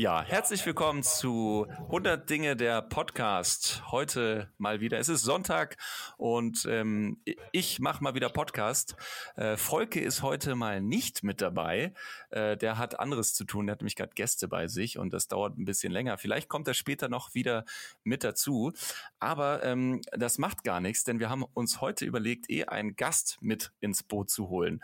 Ja, herzlich willkommen zu 100 Dinge der Podcast. Heute mal wieder. Es ist Sonntag und ähm, ich mache mal wieder Podcast. Äh, Volke ist heute mal nicht mit dabei. Äh, der hat anderes zu tun. Der hat nämlich gerade Gäste bei sich und das dauert ein bisschen länger. Vielleicht kommt er später noch wieder mit dazu. Aber ähm, das macht gar nichts, denn wir haben uns heute überlegt, eh einen Gast mit ins Boot zu holen.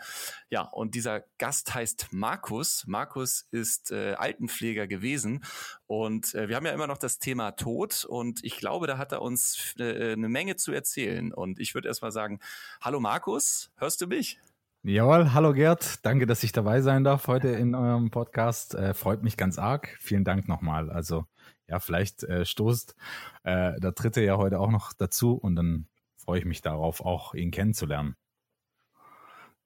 Ja, und dieser Gast heißt Markus. Markus ist äh, Altenpfleger gewesen gewesen. Und äh, wir haben ja immer noch das Thema Tod und ich glaube, da hat er uns äh, eine Menge zu erzählen. Und ich würde erst mal sagen, hallo Markus, hörst du mich? Jawohl, hallo Gerd, danke, dass ich dabei sein darf heute in eurem Podcast. Äh, freut mich ganz arg. Vielen Dank nochmal. Also ja, vielleicht äh, stoßt äh, der Dritte ja heute auch noch dazu und dann freue ich mich darauf, auch ihn kennenzulernen.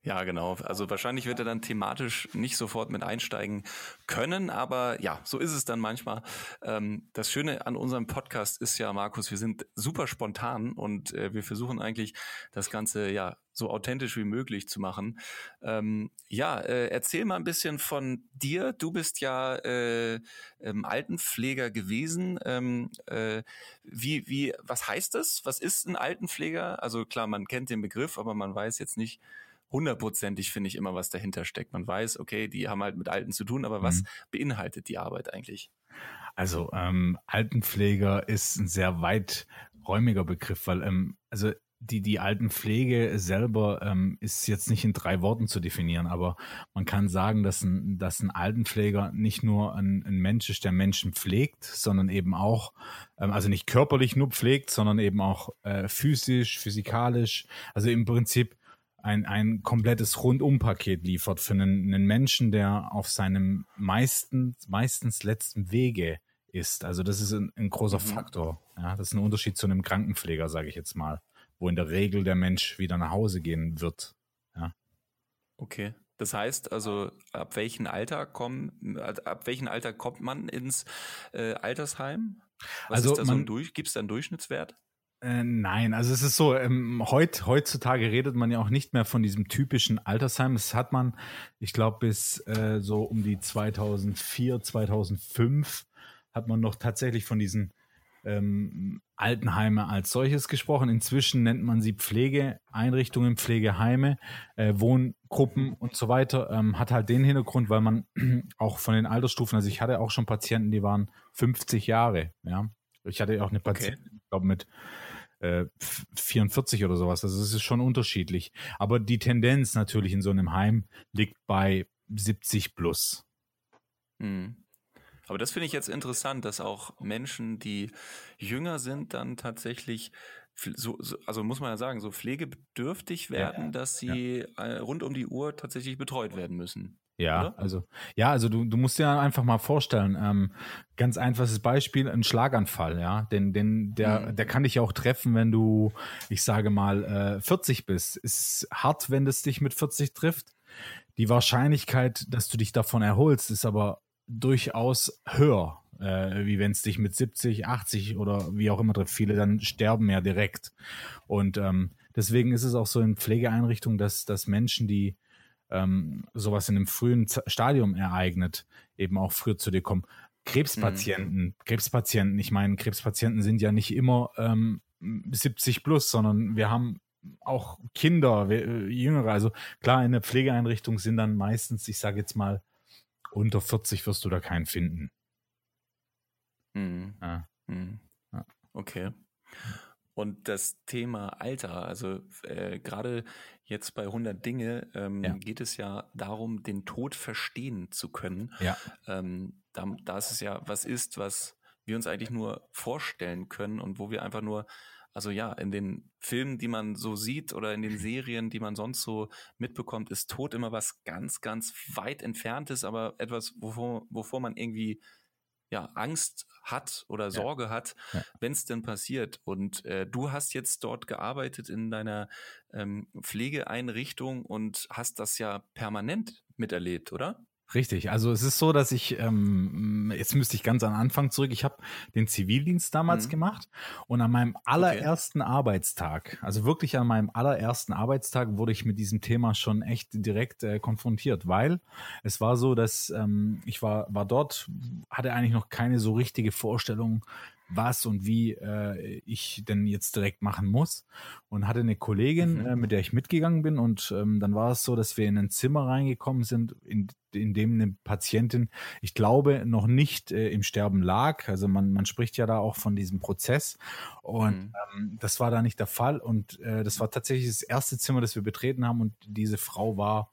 Ja, genau. Also wahrscheinlich wird er dann thematisch nicht sofort mit einsteigen können, aber ja, so ist es dann manchmal. Ähm, das Schöne an unserem Podcast ist ja, Markus, wir sind super spontan und äh, wir versuchen eigentlich das Ganze ja so authentisch wie möglich zu machen. Ähm, ja, äh, erzähl mal ein bisschen von dir. Du bist ja äh, ähm, Altenpfleger gewesen. Wie, wie, was heißt das? Was ist ein Altenpfleger? Also klar, man kennt den Begriff, aber man weiß jetzt nicht, hundertprozentig finde ich immer, was dahinter steckt. Man weiß, okay, die haben halt mit Alten zu tun, aber was mhm. beinhaltet die Arbeit eigentlich? Also ähm, Altenpfleger ist ein sehr weiträumiger Begriff, weil ähm, also die, die Altenpflege selber ähm, ist jetzt nicht in drei Worten zu definieren, aber man kann sagen, dass ein, dass ein Altenpfleger nicht nur ein, ein Mensch ist, der Menschen pflegt, sondern eben auch, ähm, also nicht körperlich nur pflegt, sondern eben auch äh, physisch, physikalisch, also im Prinzip ein, ein komplettes Rundumpaket liefert für einen, einen Menschen, der auf seinem meisten, meistens letzten Wege ist. Also das ist ein, ein großer mhm. Faktor. Ja, das ist ein Unterschied zu einem Krankenpfleger, sage ich jetzt mal, wo in der Regel der Mensch wieder nach Hause gehen wird. Ja. Okay. Das heißt also, ab welchem Alter kommen, ab welchem Alter kommt man ins äh, Altersheim? Was also ist da so ein Durch, gibt es da einen Durchschnittswert? Äh, nein, also es ist so, ähm, heut, heutzutage redet man ja auch nicht mehr von diesem typischen Altersheim. Das hat man, ich glaube, bis äh, so um die 2004, 2005 hat man noch tatsächlich von diesen ähm, Altenheime als solches gesprochen. Inzwischen nennt man sie Pflegeeinrichtungen, Pflegeheime, äh, Wohngruppen und so weiter. Ähm, hat halt den Hintergrund, weil man auch von den Altersstufen, also ich hatte auch schon Patienten, die waren 50 Jahre, ja. Ich hatte auch eine Patientin, okay. ich glaube, mit 44 äh, oder sowas. Also es ist schon unterschiedlich. Aber die Tendenz natürlich in so einem Heim liegt bei 70 plus. Mhm. Aber das finde ich jetzt interessant, dass auch Menschen, die jünger sind, dann tatsächlich so, so, also muss man ja sagen, so pflegebedürftig werden, ja, dass sie ja. Äh, rund um die Uhr tatsächlich betreut werden müssen. Ja, oder? also ja, also du, du musst dir einfach mal vorstellen, ähm, ganz einfaches Beispiel, ein Schlaganfall, ja, denn, denn der, mhm. der kann dich auch treffen, wenn du, ich sage mal, äh, 40 bist. Ist hart, wenn es dich mit 40 trifft. Die Wahrscheinlichkeit, dass du dich davon erholst, ist aber durchaus höher, äh, wie wenn es dich mit 70, 80 oder wie auch immer trifft. Viele dann sterben ja direkt. Und ähm, deswegen ist es auch so in Pflegeeinrichtungen, dass, dass Menschen, die ähm, sowas in einem frühen Stadium ereignet, eben auch früher zu dir kommen. Krebspatienten, mhm. Krebspatienten, ich meine, Krebspatienten sind ja nicht immer ähm, 70 plus, sondern wir haben auch Kinder, äh, Jüngere. Also klar, in der Pflegeeinrichtung sind dann meistens, ich sage jetzt mal, unter 40 wirst du da keinen finden. Mhm. Ja. Mhm. Okay. Und das Thema Alter, also äh, gerade jetzt bei 100 Dinge ähm, ja. geht es ja darum, den Tod verstehen zu können. Ja. Ähm, da, da ist es ja was ist, was wir uns eigentlich nur vorstellen können und wo wir einfach nur, also ja, in den Filmen, die man so sieht oder in den Serien, die man sonst so mitbekommt, ist Tod immer was ganz, ganz weit entferntes, aber etwas, wovor, wovor man irgendwie ja, Angst hat oder Sorge ja. hat, ja. wenn es denn passiert. Und äh, du hast jetzt dort gearbeitet in deiner ähm, Pflegeeinrichtung und hast das ja permanent miterlebt, oder? Richtig, also es ist so, dass ich, ähm, jetzt müsste ich ganz an Anfang zurück, ich habe den Zivildienst damals mhm. gemacht und an meinem allerersten okay. Arbeitstag, also wirklich an meinem allerersten Arbeitstag wurde ich mit diesem Thema schon echt direkt äh, konfrontiert, weil es war so, dass ähm, ich war, war dort, hatte eigentlich noch keine so richtige Vorstellung, was und wie äh, ich denn jetzt direkt machen muss. Und hatte eine Kollegin, mhm. äh, mit der ich mitgegangen bin. Und ähm, dann war es so, dass wir in ein Zimmer reingekommen sind, in, in dem eine Patientin, ich glaube, noch nicht äh, im Sterben lag. Also man, man spricht ja da auch von diesem Prozess. Und mhm. ähm, das war da nicht der Fall. Und äh, das war tatsächlich das erste Zimmer, das wir betreten haben. Und diese Frau war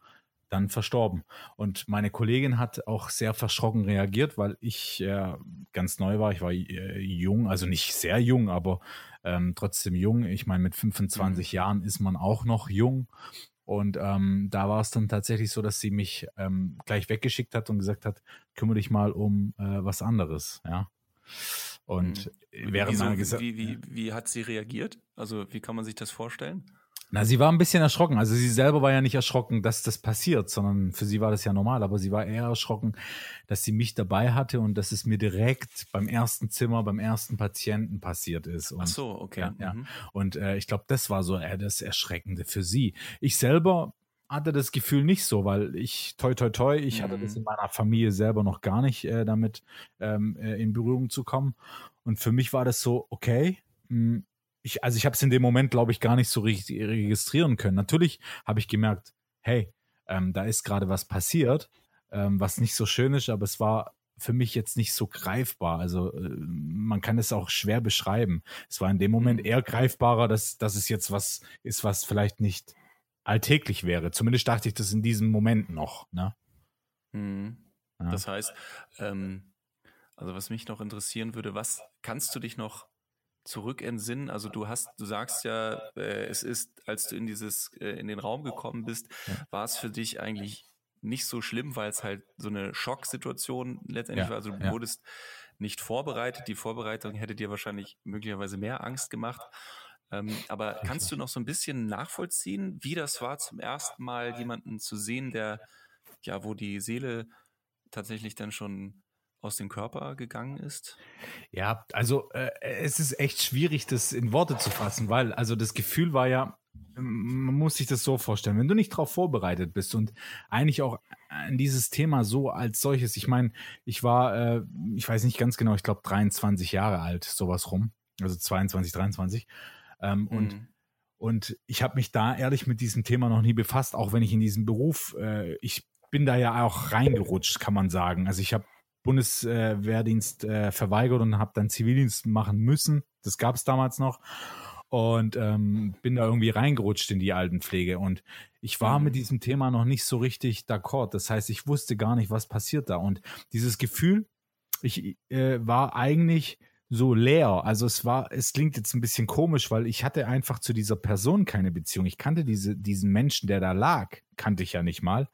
dann verstorben. Und meine Kollegin hat auch sehr verschrocken reagiert, weil ich äh, ganz neu war. Ich war äh, jung, also nicht sehr jung, aber ähm, trotzdem jung. Ich meine, mit 25 mhm. Jahren ist man auch noch jung. Und ähm, da war es dann tatsächlich so, dass sie mich ähm, gleich weggeschickt hat und gesagt hat, kümmere dich mal um äh, was anderes, ja. Und mhm. während Wieso, gesagt, wie, wie, wie hat sie reagiert? Also wie kann man sich das vorstellen? Na, sie war ein bisschen erschrocken. Also sie selber war ja nicht erschrocken, dass das passiert, sondern für sie war das ja normal. Aber sie war eher erschrocken, dass sie mich dabei hatte und dass es mir direkt beim ersten Zimmer, beim ersten Patienten passiert ist. Und, Ach so, okay. Ja, ja. Mhm. Und äh, ich glaube, das war so eher das Erschreckende für sie. Ich selber hatte das Gefühl nicht so, weil ich, toi, toi, toi, ich mhm. hatte das mhm. in meiner Familie selber noch gar nicht äh, damit ähm, äh, in Berührung zu kommen. Und für mich war das so, okay, mh, hm, ich, also ich habe es in dem Moment, glaube ich, gar nicht so richtig registrieren können. Natürlich habe ich gemerkt, hey, ähm, da ist gerade was passiert, ähm, was nicht so schön ist, aber es war für mich jetzt nicht so greifbar. Also äh, man kann es auch schwer beschreiben. Es war in dem Moment mhm. eher greifbarer, dass, dass es jetzt was ist, was vielleicht nicht alltäglich wäre. Zumindest dachte ich das in diesem Moment noch. Ne? Mhm. Ja. Das heißt, ähm, also was mich noch interessieren würde, was kannst du dich noch zurück entsinnen? Also du hast, du sagst ja, äh, es ist, als du in dieses, äh, in den Raum gekommen bist, ja. war es für dich eigentlich nicht so schlimm, weil es halt so eine Schocksituation letztendlich ja, war. Also du ja. wurdest nicht vorbereitet. Die Vorbereitung hätte dir wahrscheinlich möglicherweise mehr Angst gemacht. Ähm, aber kannst du noch so ein bisschen nachvollziehen, wie das war, zum ersten Mal jemanden zu sehen, der, ja, wo die Seele tatsächlich dann schon aus dem Körper gegangen ist? Ja, also äh, es ist echt schwierig, das in Worte zu fassen, weil also das Gefühl war ja, man muss sich das so vorstellen, wenn du nicht darauf vorbereitet bist und eigentlich auch an dieses Thema so als solches, ich meine, ich war, äh, ich weiß nicht ganz genau, ich glaube 23 Jahre alt, sowas rum, also 22, 23 ähm, mhm. und und ich habe mich da ehrlich mit diesem Thema noch nie befasst, auch wenn ich in diesem Beruf, äh, ich bin da ja auch reingerutscht, kann man sagen. Also ich habe Bundeswehrdienst äh, verweigert und habe dann Zivildienst machen müssen. Das gab es damals noch. Und ähm, bin da irgendwie reingerutscht in die Altenpflege. Und ich war mit mhm. diesem Thema noch nicht so richtig d'accord. Das heißt, ich wusste gar nicht, was passiert da. Und dieses Gefühl, ich äh, war eigentlich so leer. Also es war, es klingt jetzt ein bisschen komisch, weil ich hatte einfach zu dieser Person keine Beziehung. Ich kannte diese, diesen Menschen, der da lag, kannte ich ja nicht mal.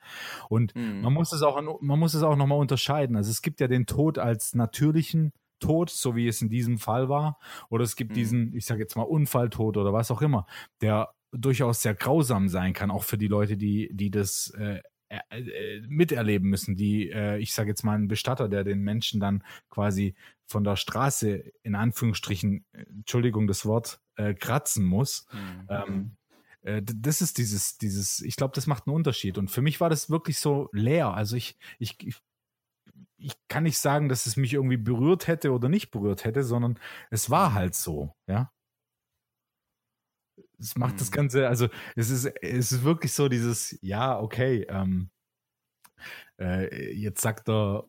Und mhm. man muss es auch, man muss es auch nochmal unterscheiden. Also es gibt ja den Tod als natürlichen Tod, so wie es in diesem Fall war. Oder es gibt mhm. diesen, ich sage jetzt mal, Unfalltod oder was auch immer, der durchaus sehr grausam sein kann, auch für die Leute, die, die das äh, äh, äh, miterleben müssen, die, äh, ich sage jetzt mal, ein Bestatter, der den Menschen dann quasi von der Straße in Anführungsstrichen, Entschuldigung das Wort, äh, kratzen muss. Mhm. Ähm, äh, das ist dieses, dieses, ich glaube, das macht einen Unterschied. Und für mich war das wirklich so leer. Also ich, ich, ich, ich kann nicht sagen, dass es mich irgendwie berührt hätte oder nicht berührt hätte, sondern es war halt so, ja. Es macht mhm. das Ganze, also es ist, es ist wirklich so dieses, ja, okay, ähm, äh, jetzt sagt er,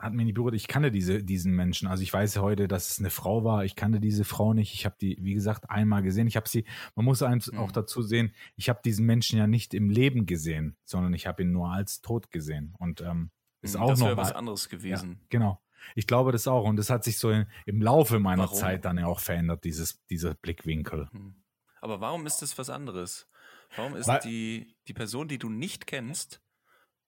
hat mir nicht berührt, ich kannte diese, diesen Menschen. Also ich weiß heute, dass es eine Frau war. Ich kannte diese Frau nicht. Ich habe die, wie gesagt, einmal gesehen. Ich habe sie, man muss eins mhm. auch dazu sehen, ich habe diesen Menschen ja nicht im Leben gesehen, sondern ich habe ihn nur als tot gesehen. Und ähm, ist mhm, auch das noch was anderes gewesen. Ja, genau. Ich glaube das auch. Und das hat sich so in, im Laufe meiner Warum? Zeit dann ja auch verändert, dieses, dieser Blickwinkel. Mhm. Aber warum ist das was anderes? Warum ist Weil, die, die Person, die du nicht kennst,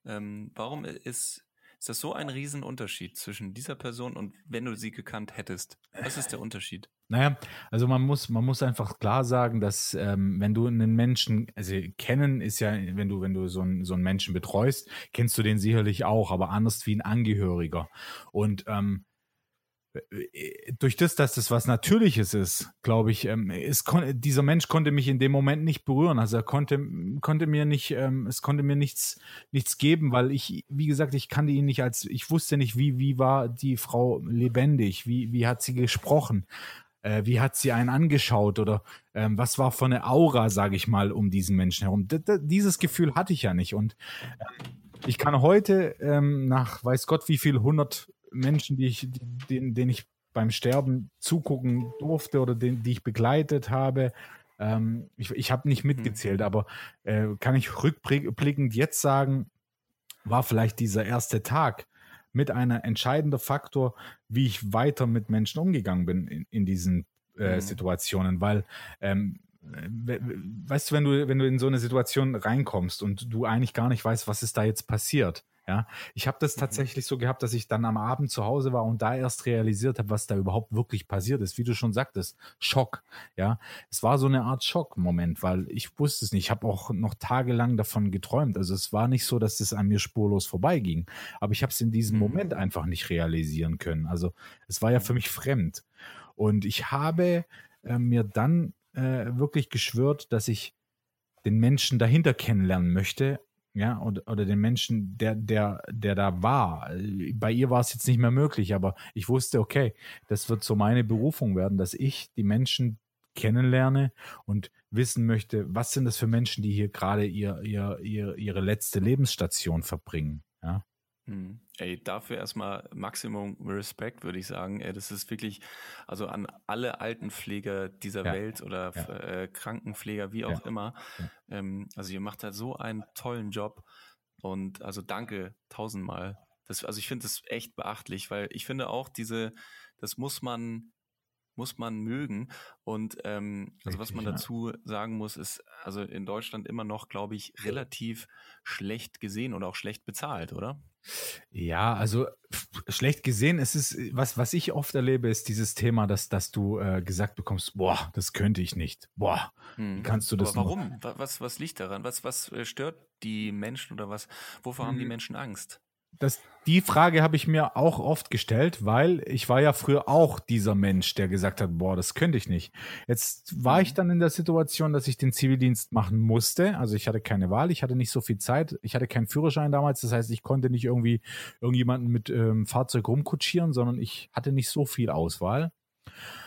ähm, warum ist ist das so ein Riesenunterschied zwischen dieser Person und wenn du sie gekannt hättest? Was ist der Unterschied? Naja, also man muss, man muss einfach klar sagen, dass ähm, wenn du einen Menschen, also kennen ist ja, wenn du, wenn du so einen, so einen Menschen betreust, kennst du den sicherlich auch, aber anders wie ein Angehöriger. Und ähm, durch das, dass das was Natürliches ist, glaube ich, ähm, es dieser Mensch konnte mich in dem Moment nicht berühren. Also er konnte, konnte mir nicht, ähm, es konnte mir nichts, nichts geben, weil ich, wie gesagt, ich kannte ihn nicht als, ich wusste nicht, wie, wie war die Frau lebendig, wie, wie hat sie gesprochen, äh, wie hat sie einen angeschaut oder ähm, was war für eine Aura, sage ich mal, um diesen Menschen herum. D dieses Gefühl hatte ich ja nicht und äh, ich kann heute ähm, nach weiß Gott wie viel hundert Menschen, die ich, denen, denen ich beim Sterben zugucken durfte oder den, die ich begleitet habe. Ähm, ich ich habe nicht mitgezählt, mhm. aber äh, kann ich rückblickend jetzt sagen, war vielleicht dieser erste Tag mit einer entscheidender Faktor, wie ich weiter mit Menschen umgegangen bin in, in diesen äh, mhm. Situationen, weil ähm, weißt du, wenn du, wenn du in so eine Situation reinkommst und du eigentlich gar nicht weißt, was ist da jetzt passiert, ja, ich habe das mhm. tatsächlich so gehabt, dass ich dann am Abend zu Hause war und da erst realisiert habe, was da überhaupt wirklich passiert ist. Wie du schon sagtest, Schock. Ja, es war so eine Art Schockmoment, weil ich wusste es nicht. Ich habe auch noch tagelang davon geträumt. Also es war nicht so, dass es an mir spurlos vorbeiging, aber ich habe es in diesem mhm. Moment einfach nicht realisieren können. Also es war ja für mich fremd. Und ich habe äh, mir dann äh, wirklich geschwört, dass ich den Menschen dahinter kennenlernen möchte ja, oder, oder den Menschen, der, der, der da war. Bei ihr war es jetzt nicht mehr möglich, aber ich wusste, okay, das wird so meine Berufung werden, dass ich die Menschen kennenlerne und wissen möchte, was sind das für Menschen, die hier gerade ihr, ihr, ihr, ihre letzte Lebensstation verbringen. Ja. Hm. Ey, dafür erstmal Maximum Respekt, würde ich sagen. Das ist wirklich, also an alle Altenpfleger dieser ja. Welt oder ja. äh, Krankenpfleger, wie auch ja. immer. Ähm, also ihr macht da so einen tollen Job und also danke tausendmal. Das, also ich finde das echt beachtlich, weil ich finde auch diese, das muss man muss man mögen. Und ähm, also was man dazu sagen muss, ist also in Deutschland immer noch, glaube ich, relativ schlecht gesehen oder auch schlecht bezahlt, oder? Ja, also schlecht gesehen, es ist, was, was ich oft erlebe, ist dieses Thema, dass, dass du äh, gesagt bekommst, boah, das könnte ich nicht. Boah, hm. wie kannst du das Aber warum? Noch? Was, was liegt daran? Was, was äh, stört die Menschen oder was, wovor hm. haben die hm. Menschen Angst? Das, die Frage habe ich mir auch oft gestellt, weil ich war ja früher auch dieser Mensch, der gesagt hat, boah, das könnte ich nicht. Jetzt war ich mhm. dann in der Situation, dass ich den Zivildienst machen musste. Also ich hatte keine Wahl, ich hatte nicht so viel Zeit, ich hatte keinen Führerschein damals. Das heißt, ich konnte nicht irgendwie irgendjemanden mit ähm, Fahrzeug rumkutschieren, sondern ich hatte nicht so viel Auswahl.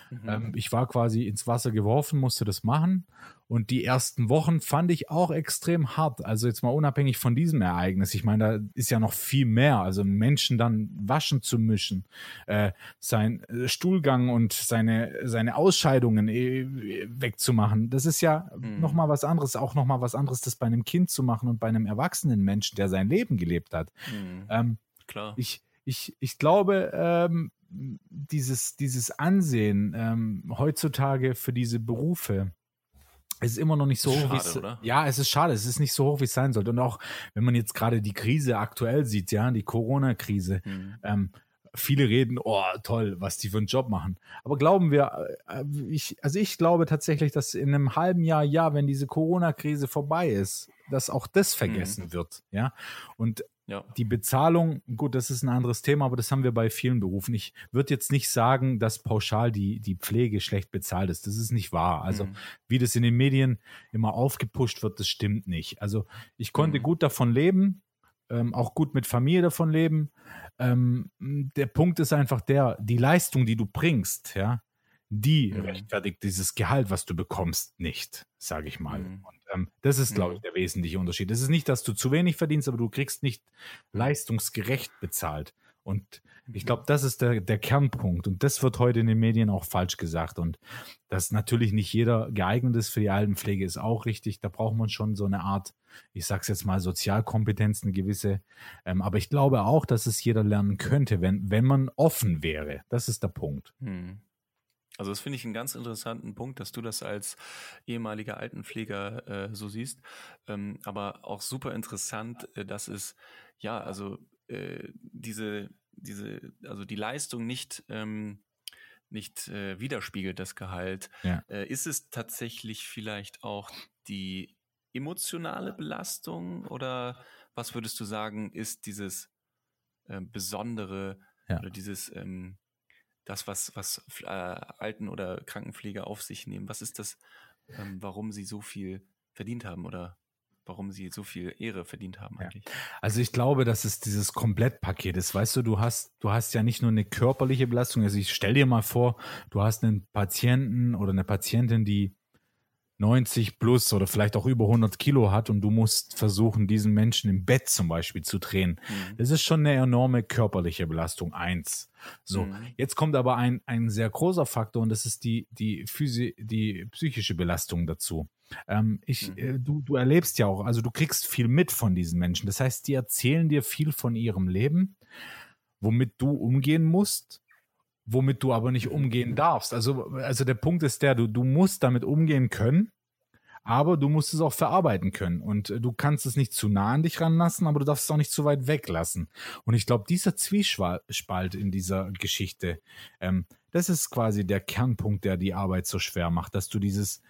Mhm. Ähm, ich war quasi ins Wasser geworfen, musste das machen. Und die ersten Wochen fand ich auch extrem hart. Also jetzt mal unabhängig von diesem Ereignis. Ich meine, da ist ja noch viel mehr. Also Menschen dann waschen zu mischen, äh, sein äh, Stuhlgang und seine, seine Ausscheidungen äh, wegzumachen. Das ist ja mhm. nochmal was anderes. Auch nochmal was anderes, das bei einem Kind zu machen und bei einem erwachsenen Menschen, der sein Leben gelebt hat. Mhm. Ähm, Klar. Ich, ich, ich glaube, ähm, dieses, dieses Ansehen ähm, heutzutage für diese Berufe, es ist immer noch nicht so hoch, wie es, ja, es ist schade, es ist nicht so hoch, wie es sein sollte. Und auch, wenn man jetzt gerade die Krise aktuell sieht, ja, die Corona-Krise, mhm. ähm, viele reden, oh, toll, was die für einen Job machen. Aber glauben wir, äh, ich, also ich glaube tatsächlich, dass in einem halben Jahr, ja, wenn diese Corona-Krise vorbei ist, dass auch das vergessen mhm. wird, ja. Und ja. Die Bezahlung, gut, das ist ein anderes Thema, aber das haben wir bei vielen Berufen. Ich würde jetzt nicht sagen, dass pauschal die, die Pflege schlecht bezahlt ist. Das ist nicht wahr. Also, mhm. wie das in den Medien immer aufgepusht wird, das stimmt nicht. Also, ich konnte mhm. gut davon leben, ähm, auch gut mit Familie davon leben. Ähm, der Punkt ist einfach der, die Leistung, die du bringst, ja, die mhm. rechtfertigt dieses Gehalt, was du bekommst, nicht, sage ich mal. Mhm. Ähm, das ist, glaube ich, mhm. der wesentliche Unterschied. Es ist nicht, dass du zu wenig verdienst, aber du kriegst nicht leistungsgerecht bezahlt. Und ich glaube, das ist der, der Kernpunkt. Und das wird heute in den Medien auch falsch gesagt. Und dass natürlich nicht jeder geeignet ist für die Altenpflege, ist auch richtig. Da braucht man schon so eine Art, ich sage es jetzt mal, Sozialkompetenz, eine gewisse. Ähm, aber ich glaube auch, dass es jeder lernen könnte, wenn, wenn man offen wäre. Das ist der Punkt. Hm. Also das finde ich einen ganz interessanten Punkt, dass du das als ehemaliger Altenpfleger äh, so siehst. Ähm, aber auch super interessant, äh, dass es, ja, also äh, diese, diese, also die Leistung nicht, ähm, nicht äh, widerspiegelt, das Gehalt, ja. äh, ist es tatsächlich vielleicht auch die emotionale Belastung oder was würdest du sagen, ist dieses äh, Besondere ja. oder dieses ähm, das, was, was äh, Alten- oder Krankenpfleger auf sich nehmen? Was ist das, ähm, warum sie so viel verdient haben oder warum sie so viel Ehre verdient haben eigentlich. Ja. Also ich glaube, dass es dieses Komplettpaket ist. Weißt du, du hast, du hast ja nicht nur eine körperliche Belastung. Also ich stell dir mal vor, du hast einen Patienten oder eine Patientin, die 90 plus oder vielleicht auch über 100 Kilo hat und du musst versuchen, diesen Menschen im Bett zum Beispiel zu drehen. Mhm. Das ist schon eine enorme körperliche Belastung. Eins. So, mhm. jetzt kommt aber ein, ein sehr großer Faktor und das ist die, die, Physi die psychische Belastung dazu. Ähm, ich, mhm. äh, du, du erlebst ja auch, also du kriegst viel mit von diesen Menschen. Das heißt, die erzählen dir viel von ihrem Leben, womit du umgehen musst womit du aber nicht umgehen darfst. Also, also der Punkt ist der, du, du musst damit umgehen können, aber du musst es auch verarbeiten können. Und äh, du kannst es nicht zu nah an dich ranlassen, aber du darfst es auch nicht zu weit weglassen. Und ich glaube, dieser Zwiespalt in dieser Geschichte, ähm, das ist quasi der Kernpunkt, der die Arbeit so schwer macht, dass du dieses,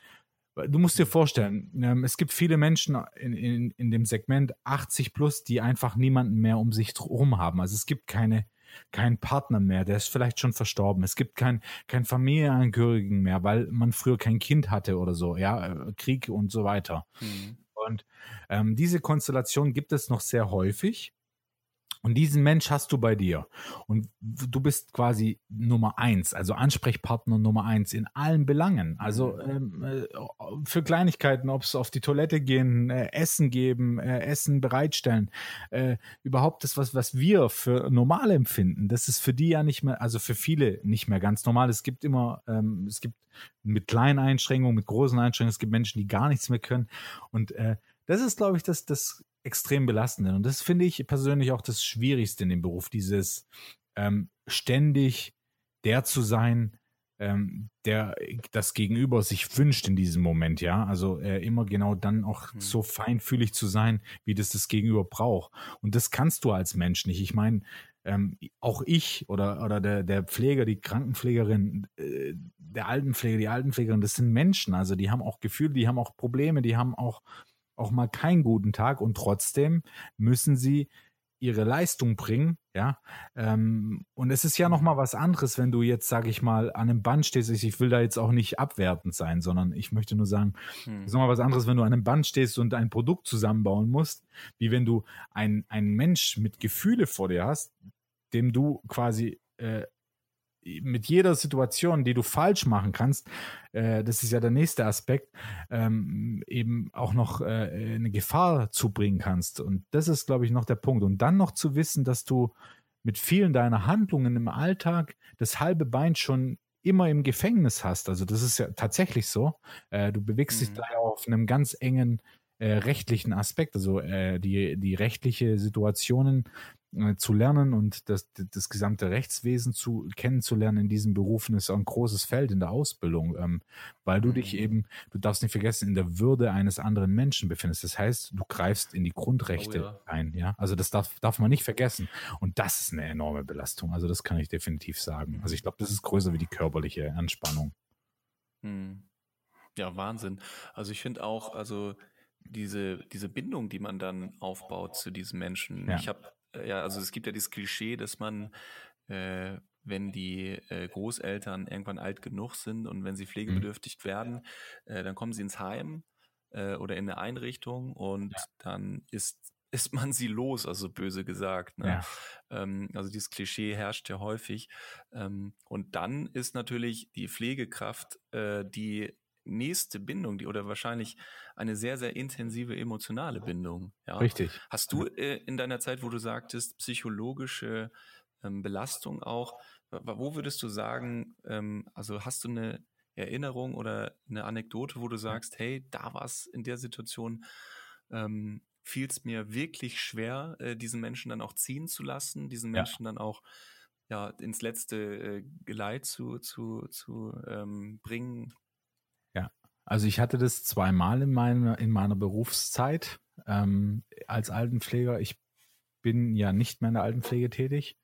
du musst dir vorstellen, ähm, es gibt viele Menschen in, in, in dem Segment 80 plus, die einfach niemanden mehr um sich herum haben. Also es gibt keine kein Partner mehr, der ist vielleicht schon verstorben. Es gibt keinen kein Familienangehörigen mehr, weil man früher kein Kind hatte oder so, ja, äh, Krieg und so weiter. Mhm. Und ähm, diese Konstellation gibt es noch sehr häufig. Und diesen Mensch hast du bei dir. Und du bist quasi Nummer eins, also Ansprechpartner Nummer eins in allen Belangen. Also ähm, äh, für Kleinigkeiten, ob es auf die Toilette gehen, äh, Essen geben, äh, Essen bereitstellen, äh, überhaupt das, was, was wir für normal empfinden, das ist für die ja nicht mehr, also für viele nicht mehr ganz normal. Es gibt immer, ähm, es gibt mit kleinen Einschränkungen, mit großen Einschränkungen, es gibt Menschen, die gar nichts mehr können. Und äh, das ist, glaube ich, das, das extrem belastenden. Und das finde ich persönlich auch das Schwierigste in dem Beruf, dieses ähm, ständig der zu sein, ähm, der das Gegenüber sich wünscht in diesem Moment, ja. Also äh, immer genau dann auch mhm. so feinfühlig zu sein, wie das das Gegenüber braucht. Und das kannst du als Mensch nicht. Ich meine, ähm, auch ich oder, oder der, der Pfleger, die Krankenpflegerin, äh, der Altenpfleger, die Altenpflegerin, das sind Menschen. Also die haben auch Gefühle, die haben auch Probleme, die haben auch auch mal keinen guten Tag und trotzdem müssen sie ihre Leistung bringen, ja. Ähm, und es ist ja noch mal was anderes, wenn du jetzt, sage ich mal, an einem Band stehst. Ich will da jetzt auch nicht abwertend sein, sondern ich möchte nur sagen, hm. es ist noch mal was anderes, wenn du an einem Band stehst und ein Produkt zusammenbauen musst, wie wenn du ein, ein Mensch mit Gefühle vor dir hast, dem du quasi äh, mit jeder Situation, die du falsch machen kannst, äh, das ist ja der nächste Aspekt, ähm, eben auch noch äh, eine Gefahr zubringen kannst. Und das ist, glaube ich, noch der Punkt. Und dann noch zu wissen, dass du mit vielen deiner Handlungen im Alltag das halbe Bein schon immer im Gefängnis hast. Also das ist ja tatsächlich so. Äh, du bewegst mhm. dich da ja auf einem ganz engen äh, rechtlichen Aspekt, also äh, die, die rechtliche Situationen zu lernen und das, das gesamte Rechtswesen zu kennenzulernen in diesen Berufen ist auch ein großes Feld in der Ausbildung, ähm, weil du dich mhm. eben, du darfst nicht vergessen, in der Würde eines anderen Menschen befindest. Das heißt, du greifst in die Grundrechte oh, ja. ein, ja. Also das darf, darf man nicht vergessen. Und das ist eine enorme Belastung. Also das kann ich definitiv sagen. Also ich glaube, das ist größer wie die körperliche Anspannung. Hm. Ja, Wahnsinn. Also ich finde auch, also diese, diese Bindung, die man dann aufbaut zu diesen Menschen. Ja. Ich habe äh, ja, also es gibt ja dieses Klischee, dass man, äh, wenn die äh, Großeltern irgendwann alt genug sind und wenn sie pflegebedürftig mhm. werden, äh, dann kommen sie ins Heim äh, oder in eine Einrichtung und ja. dann ist ist man sie los, also böse gesagt. Ne? Ja. Ähm, also dieses Klischee herrscht ja häufig. Ähm, und dann ist natürlich die Pflegekraft äh, die nächste Bindung, die oder wahrscheinlich eine sehr, sehr intensive emotionale Bindung. Ja? Richtig. Hast du äh, in deiner Zeit, wo du sagtest, psychologische ähm, Belastung auch, wo würdest du sagen, ähm, also hast du eine Erinnerung oder eine Anekdote, wo du sagst, hey, da war es in der Situation, ähm, fiel es mir wirklich schwer, äh, diesen Menschen dann auch ziehen zu lassen, diesen Menschen ja. dann auch ja, ins letzte äh, Geleit zu, zu, zu ähm, bringen, also ich hatte das zweimal in meiner, in meiner Berufszeit ähm, als Altenpfleger. Ich bin ja nicht mehr in der Altenpflege tätig.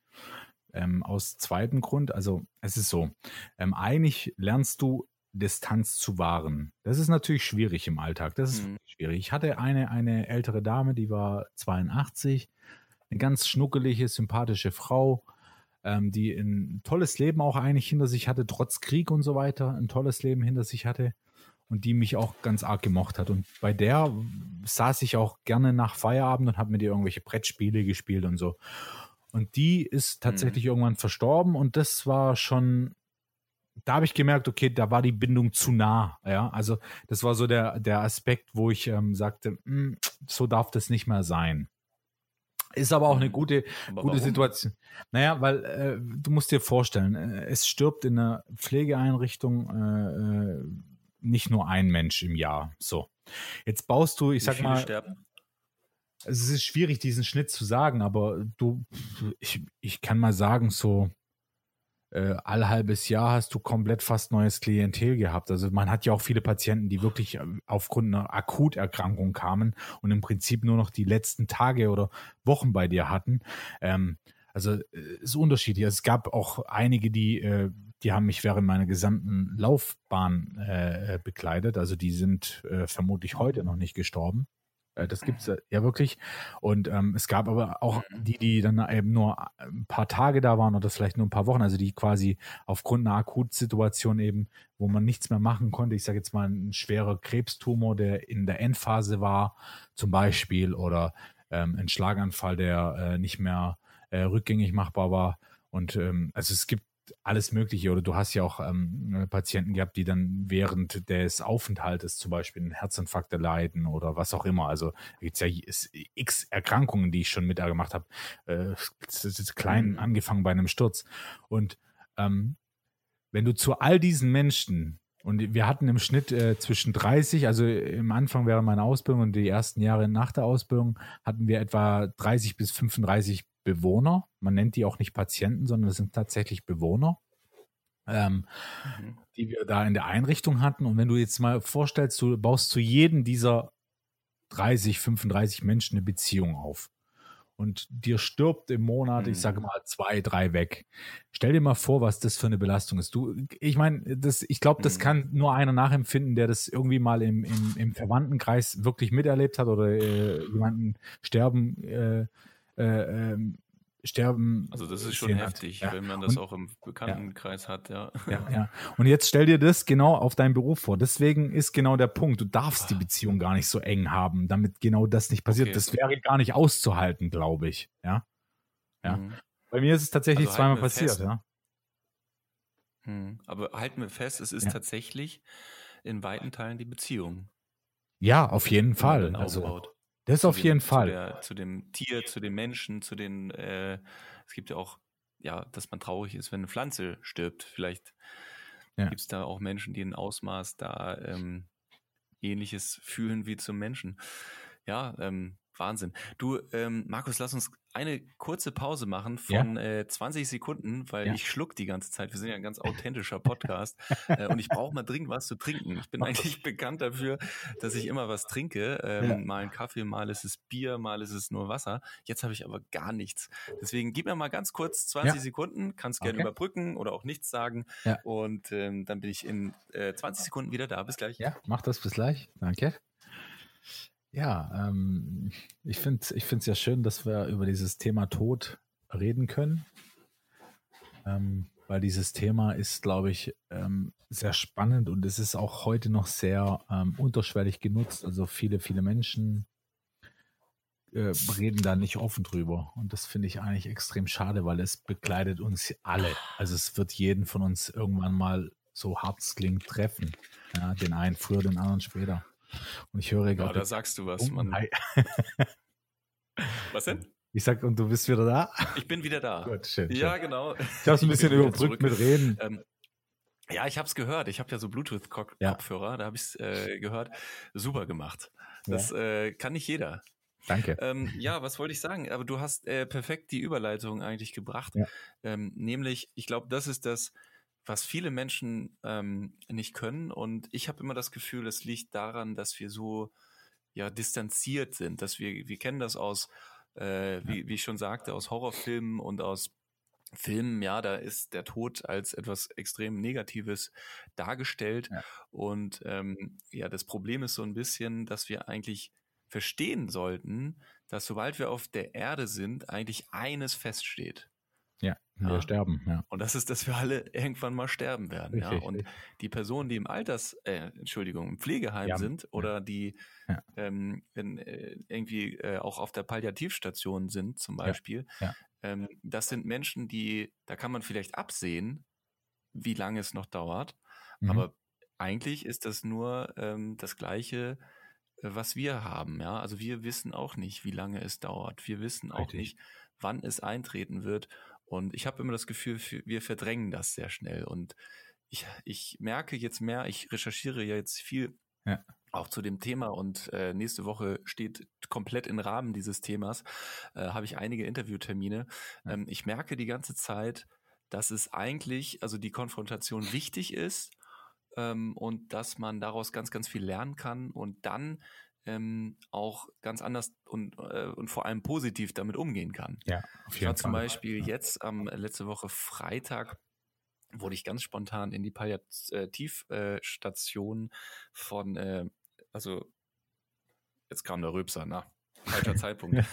Ähm, aus zweitem Grund, also es ist so, ähm, eigentlich lernst du Distanz zu wahren. Das ist natürlich schwierig im Alltag. Das ist mhm. schwierig. Ich hatte eine, eine ältere Dame, die war 82, eine ganz schnuckelige, sympathische Frau, ähm, die ein tolles Leben auch eigentlich hinter sich hatte, trotz Krieg und so weiter, ein tolles Leben hinter sich hatte und die mich auch ganz arg gemocht hat. Und bei der saß ich auch gerne nach Feierabend und habe mit ihr irgendwelche Brettspiele gespielt und so. Und die ist tatsächlich mhm. irgendwann verstorben und das war schon da habe ich gemerkt, okay, da war die Bindung zu nah. Ja, also das war so der, der Aspekt, wo ich ähm, sagte, hm, so darf das nicht mehr sein. Ist aber auch eine mhm. gute, aber gute Situation. Naja, weil äh, du musst dir vorstellen, äh, es stirbt in einer Pflegeeinrichtung äh, äh, nicht nur ein Mensch im Jahr. So. Jetzt baust du, ich Wie sag mal. Sterben? Es ist schwierig, diesen Schnitt zu sagen, aber du, ich, ich kann mal sagen, so äh, all halbes Jahr hast du komplett fast neues Klientel gehabt. Also man hat ja auch viele Patienten, die wirklich äh, aufgrund einer Akuterkrankung kamen und im Prinzip nur noch die letzten Tage oder Wochen bei dir hatten. Ähm, also äh, ist unterschiedlich. Also es gab auch einige, die, äh, die haben mich während meiner gesamten Laufbahn äh, begleitet. Also die sind äh, vermutlich heute noch nicht gestorben. Äh, das gibt es ja wirklich. Und ähm, es gab aber auch mhm. die, die dann eben nur ein paar Tage da waren oder vielleicht nur ein paar Wochen, also die quasi aufgrund einer Akutsituation eben, wo man nichts mehr machen konnte, ich sage jetzt mal ein schwerer Krebstumor, der in der Endphase war, zum Beispiel, oder ähm, ein Schlaganfall, der äh, nicht mehr äh, rückgängig machbar war. Und ähm, also es gibt alles Mögliche. Oder du hast ja auch ähm, Patienten gehabt, die dann während des Aufenthaltes zum Beispiel einen Herzinfarkt erleiden oder was auch immer. Also gibt ja x Erkrankungen, die ich schon mit da gemacht habe. Äh, klein mhm. angefangen bei einem Sturz. Und ähm, wenn du zu all diesen Menschen und wir hatten im Schnitt äh, zwischen 30, also im Anfang während meiner Ausbildung und die ersten Jahre nach der Ausbildung hatten wir etwa 30 bis 35 Bewohner. Man nennt die auch nicht Patienten, sondern es sind tatsächlich Bewohner, ähm, mhm. die wir da in der Einrichtung hatten. Und wenn du jetzt mal vorstellst, du baust zu jedem dieser 30, 35 Menschen eine Beziehung auf und dir stirbt im Monat, mhm. ich sage mal, zwei, drei weg. Stell dir mal vor, was das für eine Belastung ist. Du, ich meine, das, ich glaube, das mhm. kann nur einer nachempfinden, der das irgendwie mal im, im, im Verwandtenkreis wirklich miterlebt hat oder äh, jemanden sterben äh, äh, ähm, sterben. Also das ist schon heftig, ja. wenn man das und, auch im Bekanntenkreis ja. hat, ja. ja. Ja, Und jetzt stell dir das genau auf deinen Beruf vor. Deswegen ist genau der Punkt, du darfst die. Beziehung gar nicht so eng haben, damit genau das nicht passiert. Okay. Das wäre gar nicht auszuhalten, glaube ich. Ja. Ja. Mhm. Bei mir ist es tatsächlich also zweimal passiert, fest. ja. Hm. Aber halten wir fest, es ist tatsächlich in weiten Teilen die Beziehung. Ja, auf jeden Fall. Also, das auf dem, jeden Fall. Zu, der, zu, dem Tier, zu den Menschen, zu den, äh, es gibt ja auch, ja, dass man traurig ist, wenn eine Pflanze stirbt. Vielleicht ja. gibt es da auch Menschen, die ein Ausmaß da ähm, ähnliches fühlen wie zum Menschen. Ja, ähm, Wahnsinn. Du, ähm, Markus, lass uns eine kurze Pause machen von ja. äh, 20 Sekunden, weil ja. ich schluck die ganze Zeit. Wir sind ja ein ganz authentischer Podcast äh, und ich brauche mal dringend was zu trinken. Ich bin eigentlich bekannt dafür, dass ich immer was trinke. Ähm, ja. Mal einen Kaffee, mal ist es Bier, mal ist es nur Wasser. Jetzt habe ich aber gar nichts. Deswegen gib mir mal ganz kurz 20 Sekunden, kannst gerne okay. überbrücken oder auch nichts sagen. Und ähm, dann bin ich in äh, 20 Sekunden wieder da. Bis gleich. Ja, mach das bis gleich. Danke. Ja, ähm, ich finde es ich ja schön, dass wir über dieses Thema Tod reden können, ähm, weil dieses Thema ist, glaube ich, ähm, sehr spannend und es ist auch heute noch sehr ähm, unterschwellig genutzt. Also viele, viele Menschen äh, reden da nicht offen drüber und das finde ich eigentlich extrem schade, weil es begleitet uns alle. Also es wird jeden von uns irgendwann mal so hart klingt treffen. Ja, den einen früher, den anderen später. Und ich höre gerade. Ja, da sagst du was, Mann. was denn? Ich sag, und du bist wieder da? Ich bin wieder da. Gut, schön, schön. Ja, genau. Ich habe es ein bisschen überbrückt mit Reden. Ähm, ja, ich habe es gehört. Ich habe ja so Bluetooth-Kopfhörer, ja. da habe ich es äh, gehört. Super gemacht. Das ja. äh, kann nicht jeder. Danke. Ähm, ja, was wollte ich sagen? Aber du hast äh, perfekt die Überleitung eigentlich gebracht. Ja. Ähm, nämlich, ich glaube, das ist das, was viele Menschen ähm, nicht können. Und ich habe immer das Gefühl, es liegt daran, dass wir so ja distanziert sind, dass wir, wir kennen das aus äh, wie, wie ich schon sagte, aus Horrorfilmen und aus Filmen, ja, da ist der Tod als etwas extrem Negatives dargestellt. Ja. Und ähm, ja, das Problem ist so ein bisschen, dass wir eigentlich verstehen sollten, dass sobald wir auf der Erde sind, eigentlich eines feststeht. Ja, wir ja. sterben, ja. Und das ist, dass wir alle irgendwann mal sterben werden, richtig, ja. Und richtig. die Personen, die im Alters, äh, Entschuldigung, im Pflegeheim ja. sind oder die ähm, in, äh, irgendwie äh, auch auf der Palliativstation sind, zum Beispiel, ähm, das sind Menschen, die, da kann man vielleicht absehen, wie lange es noch dauert, mhm. aber eigentlich ist das nur ähm, das Gleiche, äh, was wir haben, ja. Also wir wissen auch nicht, wie lange es dauert. Wir wissen auch Richtig. nicht, wann es eintreten wird. Und ich habe immer das Gefühl, wir verdrängen das sehr schnell. Und ich, ich merke jetzt mehr, ich recherchiere ja jetzt viel ja. auch zu dem Thema und äh, nächste Woche steht komplett im Rahmen dieses Themas, äh, habe ich einige Interviewtermine. Ja. Ähm, ich merke die ganze Zeit, dass es eigentlich, also die Konfrontation wichtig ist ähm, und dass man daraus ganz, ganz viel lernen kann und dann ähm, auch ganz anders und, äh, und vor allem positiv damit umgehen kann. Ja, auf jeden ich war zum Beispiel ja. jetzt am ähm, letzte Woche Freitag wurde ich ganz spontan in die Palliativstation äh, von, äh, also jetzt kam der Röpser, na, falscher Zeitpunkt.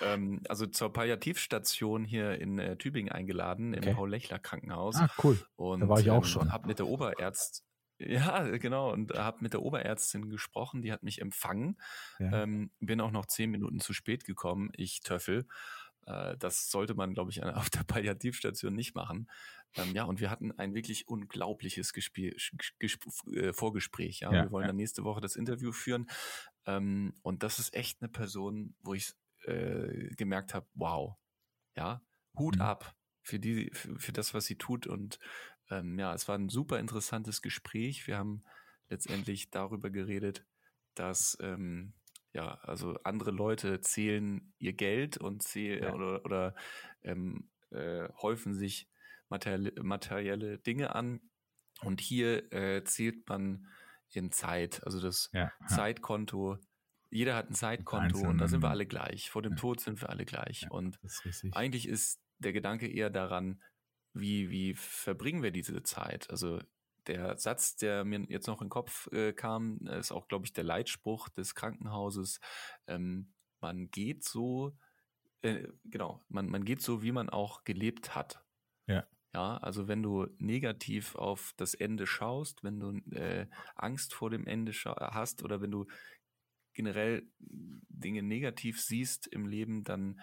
ähm, also zur Palliativstation hier in äh, Tübingen eingeladen, okay. im Paul-Lechler-Krankenhaus. Ah, cool. Und, da war ich auch ähm, schon. Hab mit der Oberärztin ja, genau. Und habe mit der Oberärztin gesprochen, die hat mich empfangen. Ja. Ähm, bin auch noch zehn Minuten zu spät gekommen, ich Töffel. Äh, das sollte man, glaube ich, auf der Palliativstation nicht machen. Ähm, ja, und wir hatten ein wirklich unglaubliches Gespiel, äh, Vorgespräch. Ja? ja wir wollen ja. dann nächste Woche das Interview führen. Ähm, und das ist echt eine Person, wo ich äh, gemerkt habe, wow, ja, Hut mhm. ab für die, für, für, das, was sie tut und ähm, ja, es war ein super interessantes Gespräch. Wir haben letztendlich darüber geredet, dass ähm, ja, also andere Leute zählen ihr Geld und zählen ja. oder, oder ähm, äh, häufen sich materielle, materielle Dinge an. Und hier äh, zählt man in Zeit, also das ja, ja. Zeitkonto. Jeder hat ein Zeitkonto und da sind wir alle gleich. Vor dem Tod sind wir alle gleich. und ist eigentlich ist der Gedanke eher daran, wie, wie verbringen wir diese Zeit? Also der Satz, der mir jetzt noch in den Kopf äh, kam, ist auch, glaube ich, der Leitspruch des Krankenhauses. Ähm, man geht so, äh, genau, man, man geht so, wie man auch gelebt hat. Ja. Ja, also wenn du negativ auf das Ende schaust, wenn du äh, Angst vor dem Ende hast oder wenn du generell Dinge negativ siehst im Leben, dann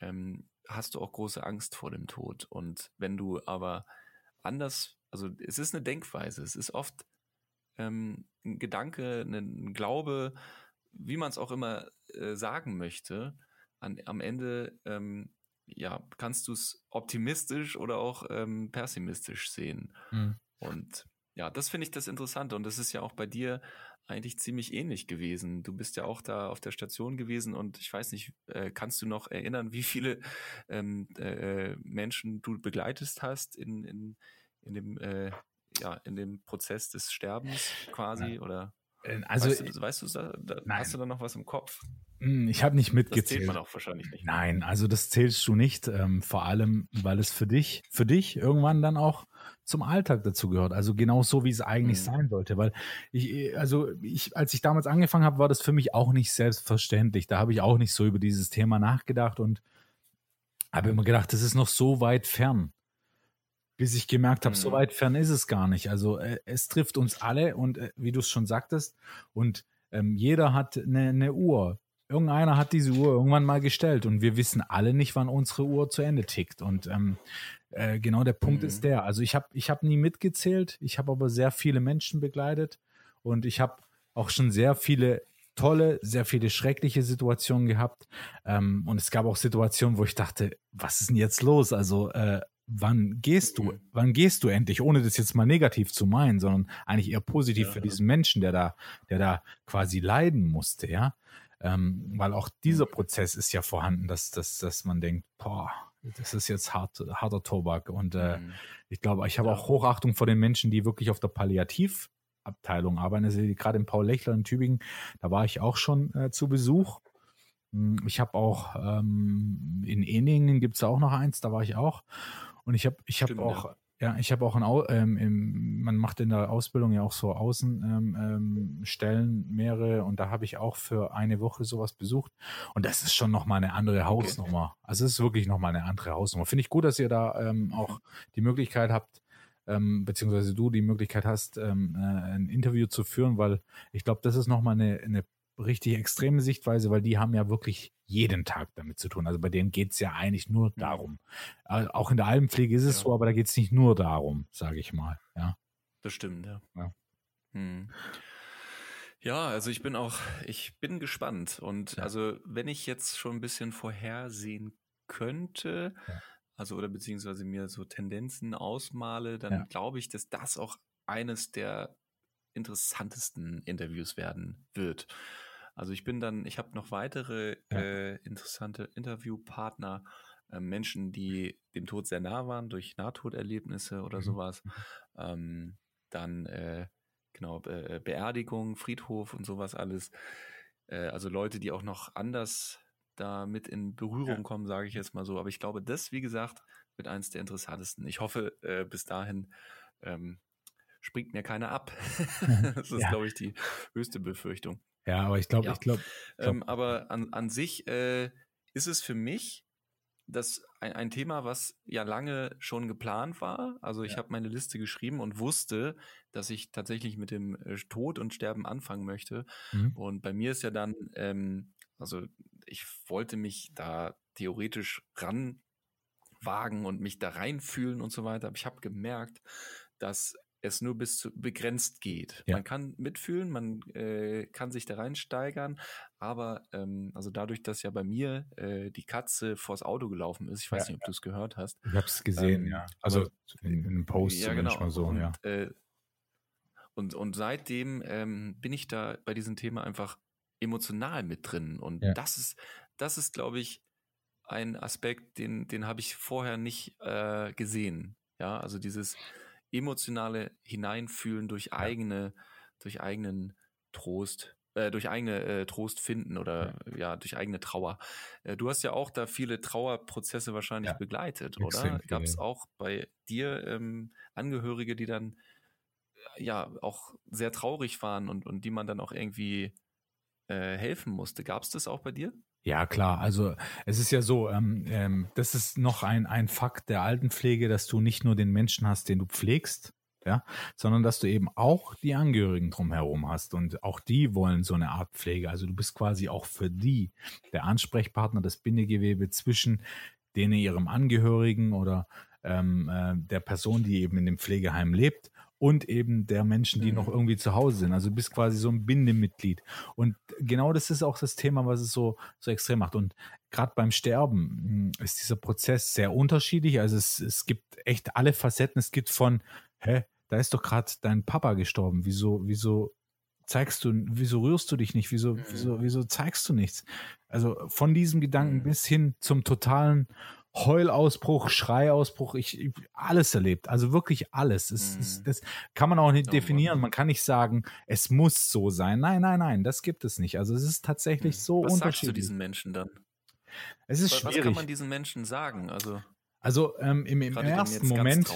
ähm, hast du auch große Angst vor dem Tod. Und wenn du aber anders, also es ist eine Denkweise, es ist oft ähm, ein Gedanke, ein Glaube, wie man es auch immer äh, sagen möchte, an, am Ende ähm, ja, kannst du es optimistisch oder auch ähm, pessimistisch sehen. Mhm. Und ja, das finde ich das Interessante. Und das ist ja auch bei dir eigentlich ziemlich ähnlich gewesen. Du bist ja auch da auf der Station gewesen und ich weiß nicht, äh, kannst du noch erinnern, wie viele ähm, äh, Menschen du begleitest hast in, in, in dem äh, ja, in dem Prozess des Sterbens quasi ja. oder also weißt du, weißt du da, da hast du da noch was im Kopf? Hm, ich habe nicht mitgezählt. Das zählt man auch wahrscheinlich nicht. Nein, also das zählst du nicht, ähm, vor allem, weil es für dich, für dich irgendwann dann auch zum Alltag dazu gehört. Also genau so, wie es eigentlich mhm. sein sollte. Weil ich, also ich, als ich damals angefangen habe, war das für mich auch nicht selbstverständlich. Da habe ich auch nicht so über dieses Thema nachgedacht und habe immer gedacht, das ist noch so weit fern. Bis ich gemerkt habe, mhm. so weit fern ist es gar nicht. Also äh, es trifft uns alle und äh, wie du es schon sagtest, und ähm, jeder hat eine, eine Uhr. Irgendeiner hat diese Uhr irgendwann mal gestellt und wir wissen alle nicht, wann unsere Uhr zu Ende tickt. Und ähm, äh, genau der Punkt mhm. ist der. Also ich habe ich hab nie mitgezählt, ich habe aber sehr viele Menschen begleitet und ich habe auch schon sehr viele tolle, sehr viele schreckliche Situationen gehabt. Ähm, und es gab auch Situationen, wo ich dachte, was ist denn jetzt los? Also äh, wann gehst du, mhm. wann gehst du endlich, ohne das jetzt mal negativ zu meinen, sondern eigentlich eher positiv ja. für diesen Menschen, der da, der da quasi leiden musste, ja. Ähm, weil auch dieser mhm. Prozess ist ja vorhanden, dass, dass, dass man denkt, boah, das ist jetzt hart, harter Tobak. Und äh, mhm. ich glaube, ich habe ja. auch Hochachtung vor den Menschen, die wirklich auf der Palliativabteilung arbeiten. Also gerade in Paul Lechler in Tübingen, da war ich auch schon äh, zu Besuch. Hm, ich habe auch ähm, in Eningen gibt es auch noch eins, da war ich auch. Und ich habe ich hab auch, ja. Ja, ich habe auch ein, ähm, im, man macht in der Ausbildung ja auch so Außenstellen ähm, ähm, mehrere und da habe ich auch für eine Woche sowas besucht und das ist schon nochmal eine andere Hausnummer. Also es ist wirklich nochmal eine andere Hausnummer. Finde ich gut, dass ihr da ähm, auch die Möglichkeit habt, ähm, beziehungsweise du die Möglichkeit hast, ähm, äh, ein Interview zu führen, weil ich glaube, das ist nochmal eine, eine richtig extreme Sichtweise, weil die haben ja wirklich jeden Tag damit zu tun. Also bei denen geht es ja eigentlich nur mhm. darum. Äh, auch in der Alpenpflege ist es ja. so, aber da geht es nicht nur darum, sage ich mal. Ja. Das stimmt, ja. Ja. Hm. ja. also ich bin auch, ich bin gespannt. Und also wenn ich jetzt schon ein bisschen vorhersehen könnte, also oder beziehungsweise mir so Tendenzen ausmale, dann glaube ich, dass das auch eines der interessantesten Interviews werden wird. Also ich bin dann, ich habe noch weitere ja. äh, interessante Interviewpartner, äh, Menschen, die dem Tod sehr nah waren durch Nahtoderlebnisse oder mhm. sowas. Mhm. Ähm, dann äh, genau Be Beerdigung, Friedhof und sowas alles. Äh, also Leute, die auch noch anders da mit in Berührung ja. kommen, sage ich jetzt mal so. Aber ich glaube, das, wie gesagt, wird eins der interessantesten. Ich hoffe, äh, bis dahin ähm, springt mir keiner ab. das ist, ja. glaube ich, die höchste Befürchtung. Ja, aber ich glaube, ja. ich glaube. Glaub, ähm, aber an, an sich äh, ist es für mich das ein, ein Thema, was ja lange schon geplant war. Also ich ja. habe meine Liste geschrieben und wusste, dass ich tatsächlich mit dem äh, Tod und Sterben anfangen möchte. Mhm. Und bei mir ist ja dann, ähm, also ich wollte mich da theoretisch ranwagen und mich da reinfühlen und so weiter. Aber ich habe gemerkt, dass es nur bis zu begrenzt geht. Ja. Man kann mitfühlen, man äh, kann sich da reinsteigern, aber ähm, also dadurch, dass ja bei mir äh, die Katze vors Auto gelaufen ist, ich weiß ja, nicht, ob du es gehört hast. Ich habe es gesehen, ähm, ja. Also aber, in, in einem Post ja, genau. so, und, ja. Äh, und, und seitdem ähm, bin ich da bei diesem Thema einfach emotional mit drin. Und ja. das ist, das ist, glaube ich, ein Aspekt, den, den habe ich vorher nicht äh, gesehen. Ja, also dieses emotionale Hineinfühlen durch eigene, durch eigenen Trost, äh, durch eigene äh, Trost finden oder ja. ja. durch eigene Trauer. Äh, du hast ja auch da viele Trauerprozesse wahrscheinlich ja. begleitet, oder? Gab es auch bei dir ähm, Angehörige, die dann äh, ja auch sehr traurig waren und, und die man dann auch irgendwie äh, helfen musste? Gab es das auch bei dir? Ja, klar. Also es ist ja so, ähm, ähm, das ist noch ein, ein Fakt der Altenpflege, dass du nicht nur den Menschen hast, den du pflegst, ja, sondern dass du eben auch die Angehörigen drumherum hast und auch die wollen so eine Art Pflege. Also du bist quasi auch für die der Ansprechpartner, das Bindegewebe zwischen denen ihrem Angehörigen oder ähm, äh, der Person, die eben in dem Pflegeheim lebt und eben der Menschen, die mhm. noch irgendwie zu Hause sind. Also du bist quasi so ein Bindemitglied. Und genau das ist auch das Thema, was es so, so extrem macht. Und gerade beim Sterben hm, ist dieser Prozess sehr unterschiedlich. Also es, es gibt echt alle Facetten. Es gibt von, hä, da ist doch gerade dein Papa gestorben. Wieso, wieso zeigst du, wieso rührst du dich nicht? Wieso, mhm. wieso, wieso zeigst du nichts? Also von diesem Gedanken mhm. bis hin zum totalen Heulausbruch, Schreiausbruch, ich, ich alles erlebt. Also wirklich alles. Es, mhm. es, das kann man auch nicht oh, definieren. Man kann nicht sagen, es muss so sein. Nein, nein, nein, das gibt es nicht. Also es ist tatsächlich mhm. so was unterschiedlich. Was sagst du diesen Menschen dann? Es ist was, schwierig. Was kann man diesen Menschen sagen? Also, also ähm, im, im ersten Moment.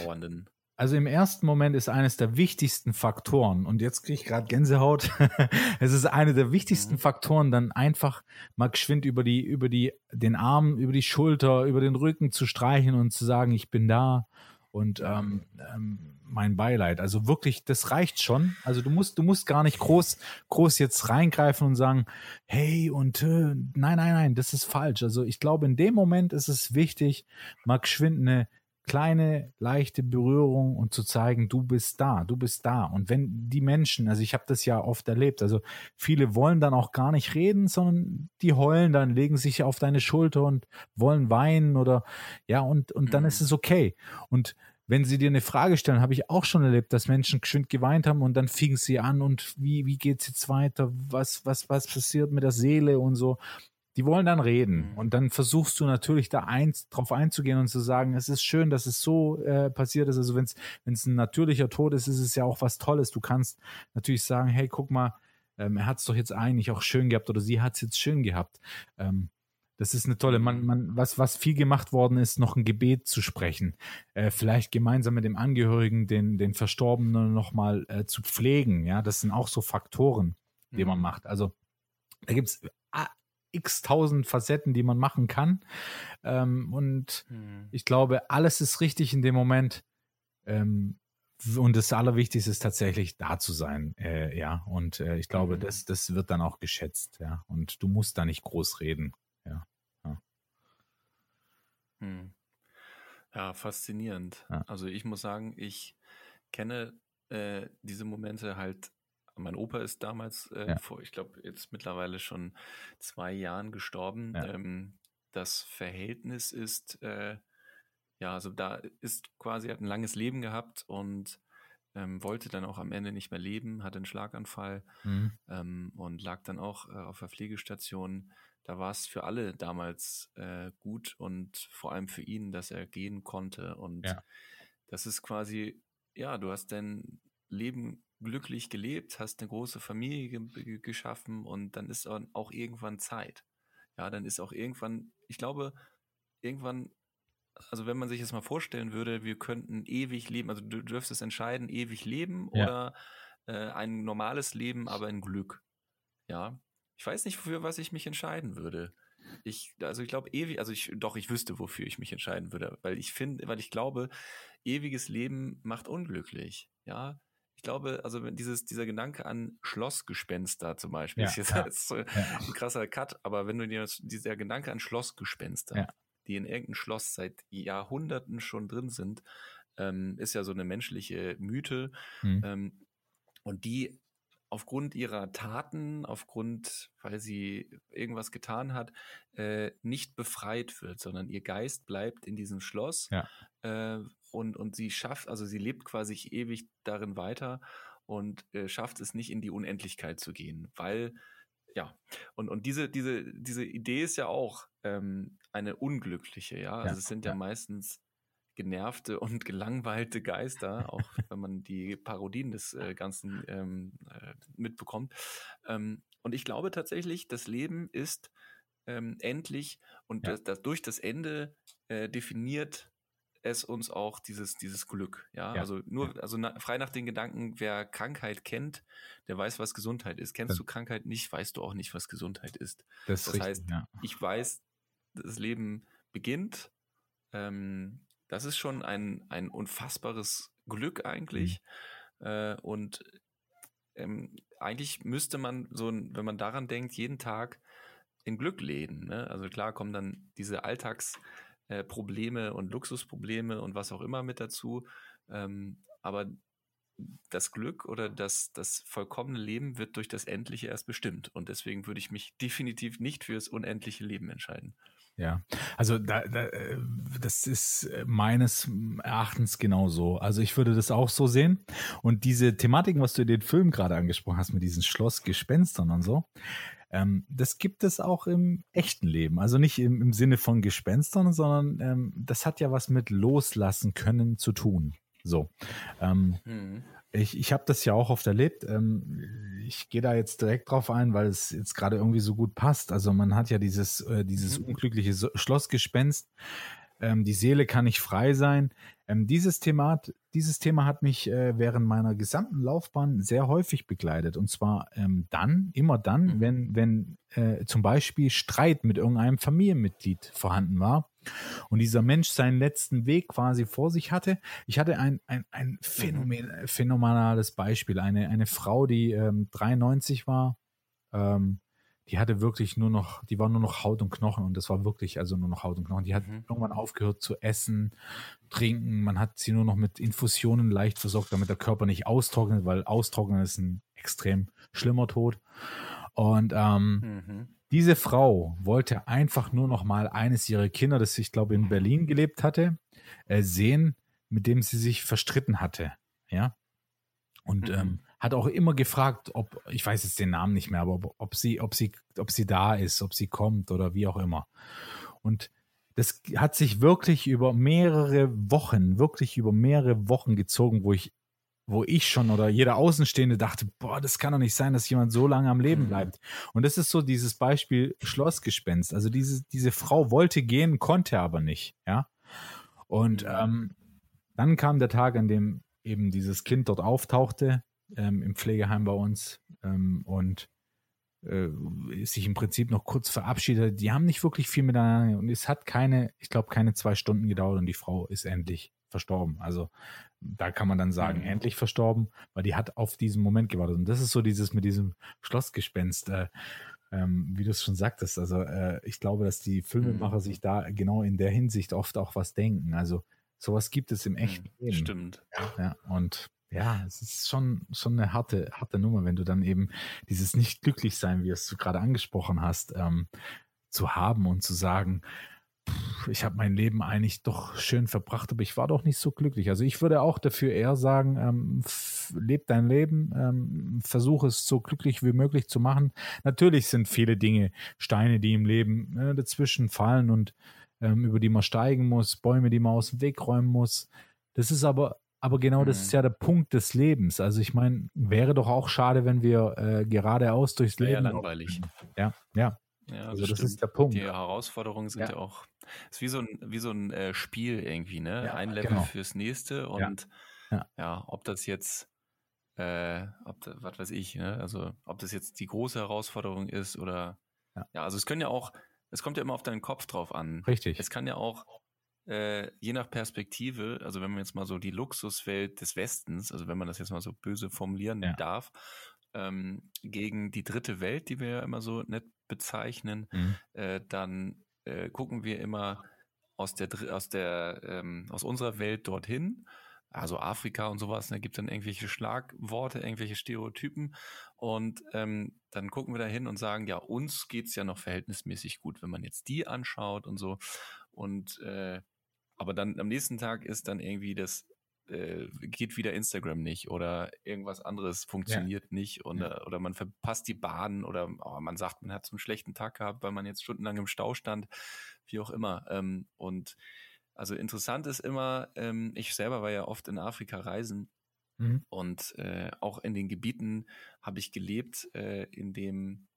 Also im ersten Moment ist eines der wichtigsten Faktoren, und jetzt kriege ich gerade Gänsehaut, es ist eine der wichtigsten mhm. Faktoren, dann einfach mal geschwind über die, über die, den Arm, über die Schulter, über den Rücken zu streichen und zu sagen, ich bin da und ähm, ähm, mein Beileid. Also wirklich, das reicht schon. Also du musst, du musst gar nicht groß, groß jetzt reingreifen und sagen, hey und äh, nein, nein, nein, das ist falsch. Also ich glaube, in dem Moment ist es wichtig, mal geschwind eine kleine, leichte Berührung und zu zeigen, du bist da, du bist da. Und wenn die Menschen, also ich habe das ja oft erlebt, also viele wollen dann auch gar nicht reden, sondern die heulen dann, legen sich auf deine Schulter und wollen weinen oder ja, und, und dann ist mhm. es okay. Und wenn sie dir eine Frage stellen, habe ich auch schon erlebt, dass Menschen geschwind geweint haben und dann fingen sie an und wie, wie geht's jetzt weiter? Was, was, was passiert mit der Seele und so? Die wollen dann reden. Mhm. Und dann versuchst du natürlich da eins, drauf einzugehen und zu sagen, es ist schön, dass es so äh, passiert ist. Also wenn es ein natürlicher Tod ist, ist es ja auch was Tolles. Du kannst natürlich sagen, hey, guck mal, ähm, er hat es doch jetzt eigentlich auch schön gehabt oder sie hat es jetzt schön gehabt. Ähm, das ist eine tolle, man, man, was, was viel gemacht worden ist, noch ein Gebet zu sprechen. Äh, vielleicht gemeinsam mit dem Angehörigen den, den Verstorbenen nochmal äh, zu pflegen. Ja, das sind auch so Faktoren, die mhm. man macht. Also da gibt es ah, x tausend Facetten, die man machen kann. Ähm, und mhm. ich glaube, alles ist richtig in dem Moment. Ähm, und das Allerwichtigste ist tatsächlich da zu sein, äh, ja. Und äh, ich glaube, mhm. das, das wird dann auch geschätzt, ja. Und du musst da nicht groß reden, ja. Ja, hm. ja faszinierend. Ja. Also ich muss sagen, ich kenne äh, diese Momente halt. Mein Opa ist damals äh, ja. vor, ich glaube, jetzt mittlerweile schon zwei Jahren gestorben. Ähm, das Verhältnis ist äh, ja, also da ist quasi, hat ein langes Leben gehabt und ähm, wollte dann auch am Ende nicht mehr leben, hatte einen Schlaganfall mhm. ähm, und lag dann auch äh, auf der Pflegestation. Da war es für alle damals äh, gut und vor allem für ihn, dass er gehen konnte. Und ja. das ist quasi, ja, du hast dein Leben glücklich gelebt, hast eine große Familie ge geschaffen und dann ist auch irgendwann Zeit. Ja, dann ist auch irgendwann, ich glaube, irgendwann also wenn man sich das mal vorstellen würde, wir könnten ewig leben, also du dürftest entscheiden, ewig leben ja. oder äh, ein normales Leben, aber in Glück. Ja. Ich weiß nicht, für was ich mich entscheiden würde. Ich, also ich glaube, ewig, also ich, doch, ich wüsste, wofür ich mich entscheiden würde, weil ich finde, weil ich glaube, ewiges Leben macht unglücklich. Ja. Ich glaube, also wenn dieses, dieser Gedanke an Schlossgespenster zum Beispiel, ja, ist jetzt, ja, so ja. ein krasser Cut, aber wenn du dir dieser Gedanke an Schlossgespenster, die in irgendeinem Schloss seit Jahrhunderten schon drin sind, ähm, ist ja so eine menschliche Mythe. Mhm. Ähm, und die aufgrund ihrer Taten, aufgrund, weil sie irgendwas getan hat, äh, nicht befreit wird, sondern ihr Geist bleibt in diesem Schloss ja. äh, und, und sie schafft, also sie lebt quasi ewig darin weiter und äh, schafft es nicht in die Unendlichkeit zu gehen, weil ja, und, und diese, diese, diese Idee ist ja auch ähm, eine unglückliche, ja. Also ja, es sind ja, ja, meistens genervte und gelangweilte Geister, auch wenn man die Parodien des äh, Ganzen ähm, äh, mitbekommt. Ähm, und ich glaube tatsächlich, das Leben ist ähm, endlich und ja. das, das, durch das Ende äh, definiert es uns auch dieses, dieses Glück. Ja, ja. also nur, also na, frei nach den Gedanken, wer Krankheit kennt, der weiß, was Gesundheit ist. Kennst ja. du Krankheit nicht, weißt du auch nicht, was Gesundheit ist. Das, das richtig, heißt, ja. ich weiß, das Leben beginnt. Ähm, das ist schon ein, ein unfassbares Glück eigentlich. Mhm. Äh, und ähm, eigentlich müsste man so, wenn man daran denkt, jeden Tag in Glück leben. Ne? Also klar kommen dann diese Alltags- äh, Probleme und Luxusprobleme und was auch immer mit dazu. Ähm, aber das Glück oder das, das vollkommene Leben wird durch das Endliche erst bestimmt. Und deswegen würde ich mich definitiv nicht für das unendliche Leben entscheiden. Ja, also da, da, äh, das ist meines Erachtens genauso. Also ich würde das auch so sehen. Und diese Thematiken, was du in den Film gerade angesprochen hast, mit diesen Schlossgespenstern und so, ähm, das gibt es auch im echten Leben. Also nicht im, im Sinne von Gespenstern, sondern ähm, das hat ja was mit Loslassen können zu tun. So. Ähm, mhm. Ich, ich habe das ja auch oft erlebt. Ähm, ich gehe da jetzt direkt drauf ein, weil es jetzt gerade irgendwie so gut passt. Also man hat ja dieses, äh, dieses mhm. unglückliche Schlossgespenst. Ähm, die Seele kann nicht frei sein. Ähm, dieses, Thema, dieses Thema hat mich äh, während meiner gesamten Laufbahn sehr häufig begleitet. Und zwar ähm, dann, immer dann, mhm. wenn, wenn äh, zum Beispiel Streit mit irgendeinem Familienmitglied vorhanden war und dieser Mensch seinen letzten Weg quasi vor sich hatte. Ich hatte ein, ein, ein mhm. Phänomen, phänomenales Beispiel. Eine, eine Frau, die ähm, 93 war, ähm, die hatte wirklich nur noch, die war nur noch Haut und Knochen und das war wirklich also nur noch Haut und Knochen. Die hat mhm. irgendwann aufgehört zu essen, trinken. Man hat sie nur noch mit Infusionen leicht versorgt, damit der Körper nicht austrocknet, weil austrocknen ist ein extrem schlimmer Tod. Und ähm, mhm. diese Frau wollte einfach nur noch mal eines ihrer Kinder, das ich glaube in Berlin gelebt hatte, äh, sehen, mit dem sie sich verstritten hatte. Ja. Und mhm. ähm, hat auch immer gefragt, ob, ich weiß jetzt den Namen nicht mehr, aber ob, ob, sie, ob sie, ob sie da ist, ob sie kommt oder wie auch immer. Und das hat sich wirklich über mehrere Wochen, wirklich über mehrere Wochen gezogen, wo ich wo ich schon oder jeder Außenstehende dachte, boah, das kann doch nicht sein, dass jemand so lange am Leben mhm. bleibt. Und das ist so dieses Beispiel Schlossgespenst. Also diese, diese Frau wollte gehen, konnte aber nicht, ja. Und ähm, dann kam der Tag, an dem eben dieses Kind dort auftauchte, ähm, im Pflegeheim bei uns ähm, und äh, sich im Prinzip noch kurz verabschiedet. Die haben nicht wirklich viel miteinander und es hat keine, ich glaube, keine zwei Stunden gedauert und die Frau ist endlich verstorben. Also da kann man dann sagen, mhm. endlich verstorben, weil die hat auf diesen Moment gewartet. Und das ist so dieses mit diesem Schlossgespenst, äh, ähm, wie du es schon sagtest. Also äh, ich glaube, dass die Filmemacher mhm. sich da genau in der Hinsicht oft auch was denken. Also sowas gibt es im echten mhm, Leben. Stimmt. Ja, ja, und ja, es ist schon, schon eine harte, harte Nummer, wenn du dann eben dieses nicht glücklich sein, wie es du gerade angesprochen hast, ähm, zu haben und zu sagen, ich habe mein Leben eigentlich doch schön verbracht, aber ich war doch nicht so glücklich. Also ich würde auch dafür eher sagen, ähm, leb dein Leben, ähm, versuche es so glücklich wie möglich zu machen. Natürlich sind viele Dinge, Steine, die im Leben äh, dazwischen fallen und ähm, über die man steigen muss, Bäume, die man aus dem Weg räumen muss. Das ist aber, aber genau das ist mhm. ja der Punkt des Lebens. Also ich meine, wäre doch auch schade, wenn wir äh, geradeaus durchs Leben. Ja, langweilig. Ja, ja. Ja, also das, das ist der Punkt. Die Herausforderungen sind ja, ja auch, ist wie so ein, wie so ein äh, Spiel irgendwie, ne? Ja, ein Level genau. fürs nächste und ja. ja, ob das jetzt, äh, ob was weiß ich, ne? Also ob das jetzt die große Herausforderung ist oder ja, also es können ja auch, es kommt ja immer auf deinen Kopf drauf an. Richtig. Es kann ja auch äh, je nach Perspektive, also wenn man jetzt mal so die Luxuswelt des Westens, also wenn man das jetzt mal so böse formulieren ja. darf, ähm, gegen die dritte Welt, die wir ja immer so nett bezeichnen, mhm. äh, dann äh, gucken wir immer aus der aus der ähm, aus unserer Welt dorthin, also Afrika und sowas, da ne, gibt dann irgendwelche Schlagworte, irgendwelche Stereotypen und ähm, dann gucken wir da hin und sagen, ja, uns geht's ja noch verhältnismäßig gut, wenn man jetzt die anschaut und so und äh, aber dann am nächsten Tag ist dann irgendwie das äh, geht wieder Instagram nicht oder irgendwas anderes funktioniert ja. nicht oder, ja. oder man verpasst die Bahn oder oh, man sagt, man hat so einen schlechten Tag gehabt, weil man jetzt stundenlang im Stau stand, wie auch immer. Ähm, und also interessant ist immer, ähm, ich selber war ja oft in Afrika reisen mhm. und äh, auch in den Gebieten habe ich gelebt, äh, in dem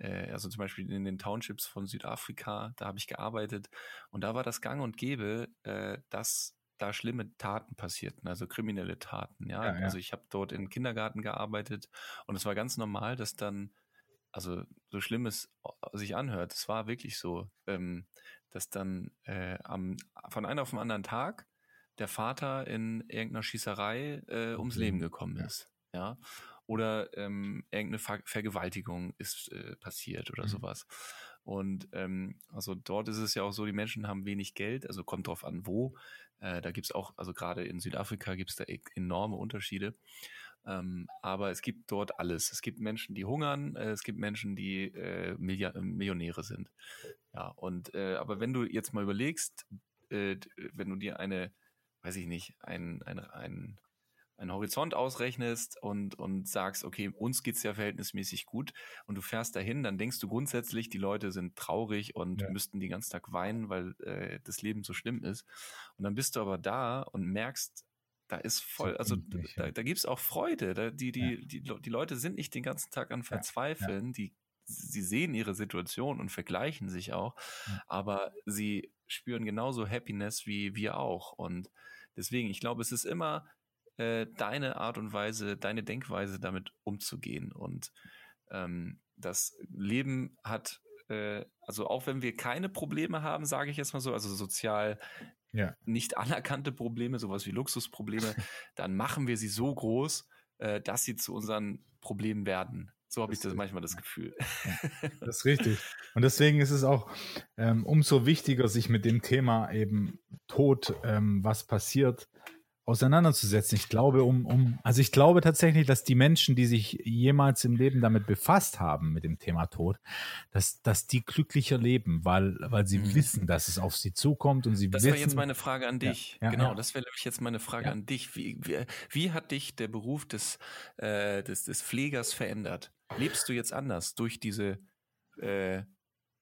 äh, also zum Beispiel in den Townships von Südafrika, da habe ich gearbeitet und da war das Gang und Gäbe, äh, dass da schlimme Taten passierten, also kriminelle Taten. Ja, ja, ja. also ich habe dort im Kindergarten gearbeitet und es war ganz normal, dass dann, also so schlimm es sich anhört, es war wirklich so, ähm, dass dann äh, am, von einem auf den anderen Tag der Vater in irgendeiner Schießerei äh, ums Leben gekommen ist. Ja. ja? Oder ähm, irgendeine Ver Vergewaltigung ist äh, passiert oder mhm. sowas. Und ähm, also dort ist es ja auch so, die Menschen haben wenig Geld, also kommt drauf an, wo. Äh, da gibt's auch, also gerade in Südafrika gibt's da e enorme Unterschiede. Ähm, aber es gibt dort alles. Es gibt Menschen, die hungern, äh, es gibt Menschen, die äh, Milliard Millionäre sind. Ja, und äh, aber wenn du jetzt mal überlegst, äh, wenn du dir eine, weiß ich nicht, ein, ein, ein einen Horizont ausrechnest und, und sagst, okay, uns geht's ja verhältnismäßig gut und du fährst dahin, dann denkst du grundsätzlich, die Leute sind traurig und ja. müssten den ganzen Tag weinen, weil äh, das Leben so schlimm ist. Und dann bist du aber da und merkst, da ist voll, also da, da gibt's auch Freude. Da, die, die, ja. die, die Leute sind nicht den ganzen Tag an Verzweifeln, die sie sehen ihre Situation und vergleichen sich auch, aber sie spüren genauso Happiness wie wir auch. Und deswegen, ich glaube, es ist immer äh, deine Art und Weise, deine Denkweise damit umzugehen. Und ähm, das Leben hat, äh, also auch wenn wir keine Probleme haben, sage ich jetzt mal so, also sozial ja. nicht anerkannte Probleme, sowas wie Luxusprobleme, dann machen wir sie so groß, äh, dass sie zu unseren Problemen werden. So habe ich das manchmal das Gefühl. Das ist richtig. Und deswegen ist es auch ähm, umso wichtiger, sich mit dem Thema eben Tod, ähm, was passiert, auseinanderzusetzen. Ich glaube, um, um, also ich glaube tatsächlich, dass die Menschen, die sich jemals im Leben damit befasst haben, mit dem Thema Tod, dass, dass die glücklicher leben, weil, weil sie mhm. wissen, dass es auf sie zukommt und sie das wissen. Das wäre jetzt meine Frage an dich. Ja, ja, genau, ja. das wäre nämlich jetzt meine Frage an dich. Wie, wie, wie, hat dich der Beruf des, äh, des, des Pflegers verändert? Lebst du jetzt anders durch diese äh,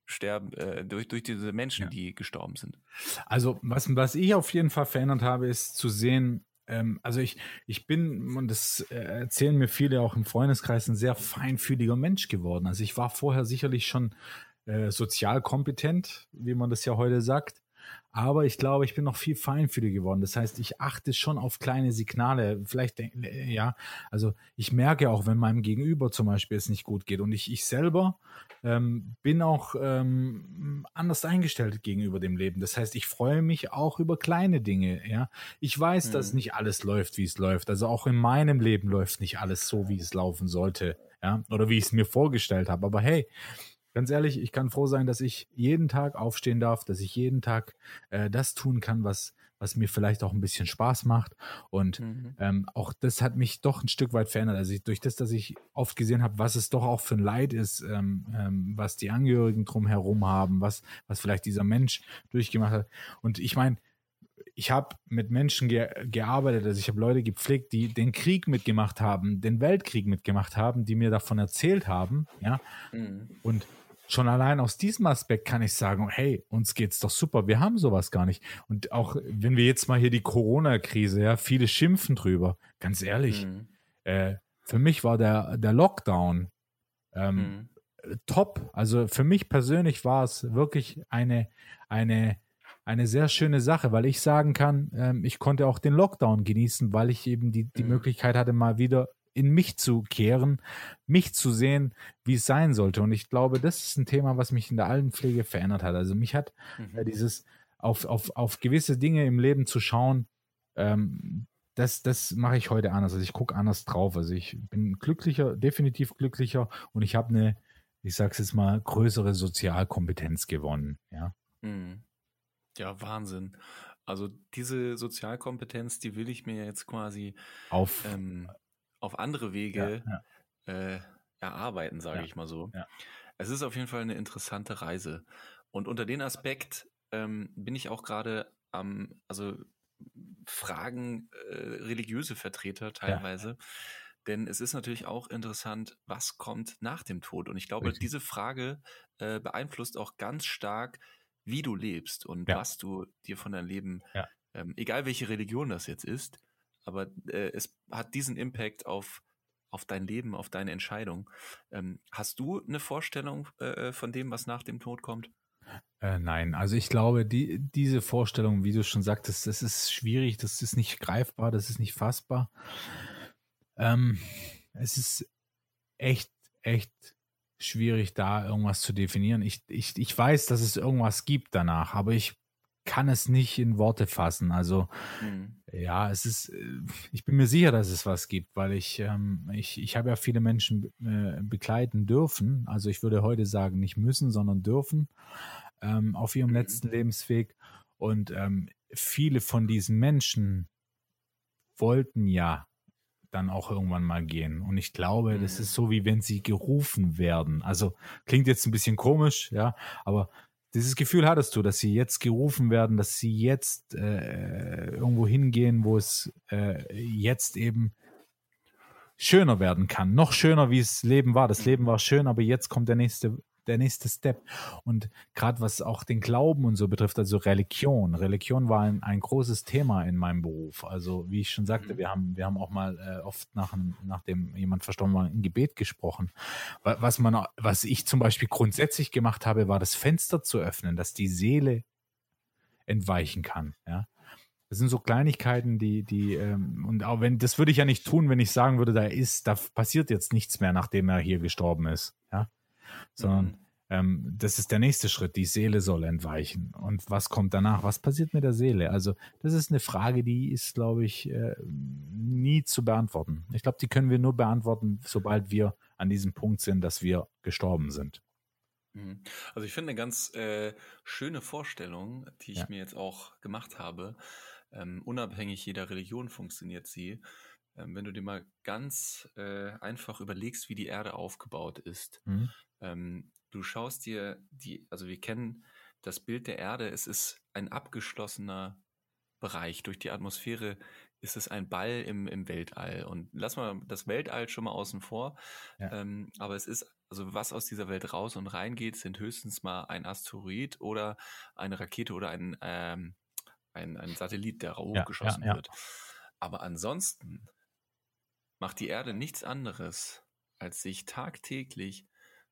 sterben, äh, durch, durch diese Menschen, ja. die gestorben sind. Also, was, was ich auf jeden Fall verändert habe, ist zu sehen, ähm, also ich, ich bin, und das äh, erzählen mir viele auch im Freundeskreis, ein sehr feinfühliger Mensch geworden. Also ich war vorher sicherlich schon äh, sozial kompetent, wie man das ja heute sagt. Aber ich glaube, ich bin noch viel feinfühliger geworden. Das heißt, ich achte schon auf kleine Signale. Vielleicht, äh, ja, also ich merke auch, wenn meinem Gegenüber zum Beispiel es nicht gut geht. Und ich, ich selber ähm, bin auch ähm, anders eingestellt gegenüber dem Leben. Das heißt, ich freue mich auch über kleine Dinge. Ja, ich weiß, mhm. dass nicht alles läuft, wie es läuft. Also auch in meinem Leben läuft nicht alles so, wie es laufen sollte. Ja, oder wie ich es mir vorgestellt habe. Aber hey, ganz ehrlich, ich kann froh sein, dass ich jeden Tag aufstehen darf, dass ich jeden Tag äh, das tun kann, was, was mir vielleicht auch ein bisschen Spaß macht. Und mhm. ähm, auch das hat mich doch ein Stück weit verändert. Also ich, durch das, dass ich oft gesehen habe, was es doch auch für ein Leid ist, ähm, ähm, was die Angehörigen drumherum haben, was, was vielleicht dieser Mensch durchgemacht hat. Und ich meine, ich habe mit Menschen ge gearbeitet, also ich habe Leute gepflegt, die den Krieg mitgemacht haben, den Weltkrieg mitgemacht haben, die mir davon erzählt haben, ja. Mhm. Und schon allein aus diesem Aspekt kann ich sagen, hey, uns geht's doch super, wir haben sowas gar nicht. Und auch wenn wir jetzt mal hier die Corona-Krise, ja, viele schimpfen drüber. Ganz ehrlich, mhm. äh, für mich war der, der Lockdown ähm, mhm. top. Also für mich persönlich war es wirklich eine, eine, eine sehr schöne Sache, weil ich sagen kann, ähm, ich konnte auch den Lockdown genießen, weil ich eben die, die mhm. Möglichkeit hatte, mal wieder in mich zu kehren, mich zu sehen, wie es sein sollte. Und ich glaube, das ist ein Thema, was mich in der Altenpflege verändert hat. Also mich hat mhm. äh, dieses auf, auf, auf gewisse Dinge im Leben zu schauen, ähm, das, das mache ich heute anders. Also ich gucke anders drauf. Also ich bin glücklicher, definitiv glücklicher und ich habe eine, ich sage es jetzt mal, größere Sozialkompetenz gewonnen. Ja. Mhm. Ja, Wahnsinn. Also diese Sozialkompetenz, die will ich mir jetzt quasi auf ähm, auf andere Wege ja, ja. Äh, erarbeiten, sage ja, ich mal so. Es ist auf jeden Fall eine interessante Reise. Und unter den Aspekt ähm, bin ich auch gerade am, also Fragen äh, religiöse Vertreter teilweise. Denn es ist natürlich auch interessant, was kommt nach dem Tod. Und ich glaube, Richtig. diese Frage äh, beeinflusst auch ganz stark, wie du lebst und was du dir von deinem Leben, ähm, egal welche Religion das jetzt ist, aber äh, es hat diesen Impact auf, auf dein Leben, auf deine Entscheidung. Ähm, hast du eine Vorstellung äh, von dem, was nach dem Tod kommt? Äh, nein, also ich glaube, die, diese Vorstellung, wie du schon sagtest, das ist schwierig, das ist nicht greifbar, das ist nicht fassbar. Ähm, es ist echt, echt schwierig, da irgendwas zu definieren. Ich, ich, ich weiß, dass es irgendwas gibt danach, aber ich kann es nicht in Worte fassen. Also mhm. ja, es ist, äh, ich bin mir sicher, dass es was gibt, weil ich, ähm, ich, ich habe ja viele Menschen äh, begleiten dürfen. Also ich würde heute sagen, nicht müssen, sondern dürfen ähm, auf ihrem mhm. letzten Lebensweg. Und ähm, viele von diesen Menschen wollten ja dann auch irgendwann mal gehen. Und ich glaube, mhm. das ist so, wie wenn sie gerufen werden. Also klingt jetzt ein bisschen komisch, ja, aber dieses Gefühl hattest du, dass sie jetzt gerufen werden, dass sie jetzt äh, irgendwo hingehen, wo es äh, jetzt eben schöner werden kann. Noch schöner, wie es Leben war. Das Leben war schön, aber jetzt kommt der nächste der nächste Step. Und gerade was auch den Glauben und so betrifft, also Religion. Religion war ein, ein großes Thema in meinem Beruf. Also wie ich schon sagte, mhm. wir haben, wir haben auch mal äh, oft nach, nachdem jemand verstorben war, ein Gebet gesprochen. Was man, was ich zum Beispiel grundsätzlich gemacht habe, war das Fenster zu öffnen, dass die Seele entweichen kann. Ja. Das sind so Kleinigkeiten, die, die, ähm, und auch wenn, das würde ich ja nicht tun, wenn ich sagen würde, da ist, da passiert jetzt nichts mehr, nachdem er hier gestorben ist. Ja sondern mhm. ähm, das ist der nächste Schritt. Die Seele soll entweichen. Und was kommt danach? Was passiert mit der Seele? Also, das ist eine Frage, die ist, glaube ich, äh, nie zu beantworten. Ich glaube, die können wir nur beantworten, sobald wir an diesem Punkt sind, dass wir gestorben sind. Mhm. Also ich finde eine ganz äh, schöne Vorstellung, die ich ja. mir jetzt auch gemacht habe. Ähm, unabhängig jeder Religion funktioniert sie. Ähm, wenn du dir mal ganz äh, einfach überlegst, wie die Erde aufgebaut ist. Mhm. Ähm, du schaust dir die, also wir kennen das Bild der Erde, es ist ein abgeschlossener Bereich. Durch die Atmosphäre ist es ein Ball im, im Weltall. Und lass mal das Weltall schon mal außen vor. Ja. Ähm, aber es ist, also was aus dieser Welt raus und reingeht, sind höchstens mal ein Asteroid oder eine Rakete oder ein, ähm, ein, ein Satellit, der hochgeschossen ja, ja, wird. Aber ansonsten macht die Erde nichts anderes, als sich tagtäglich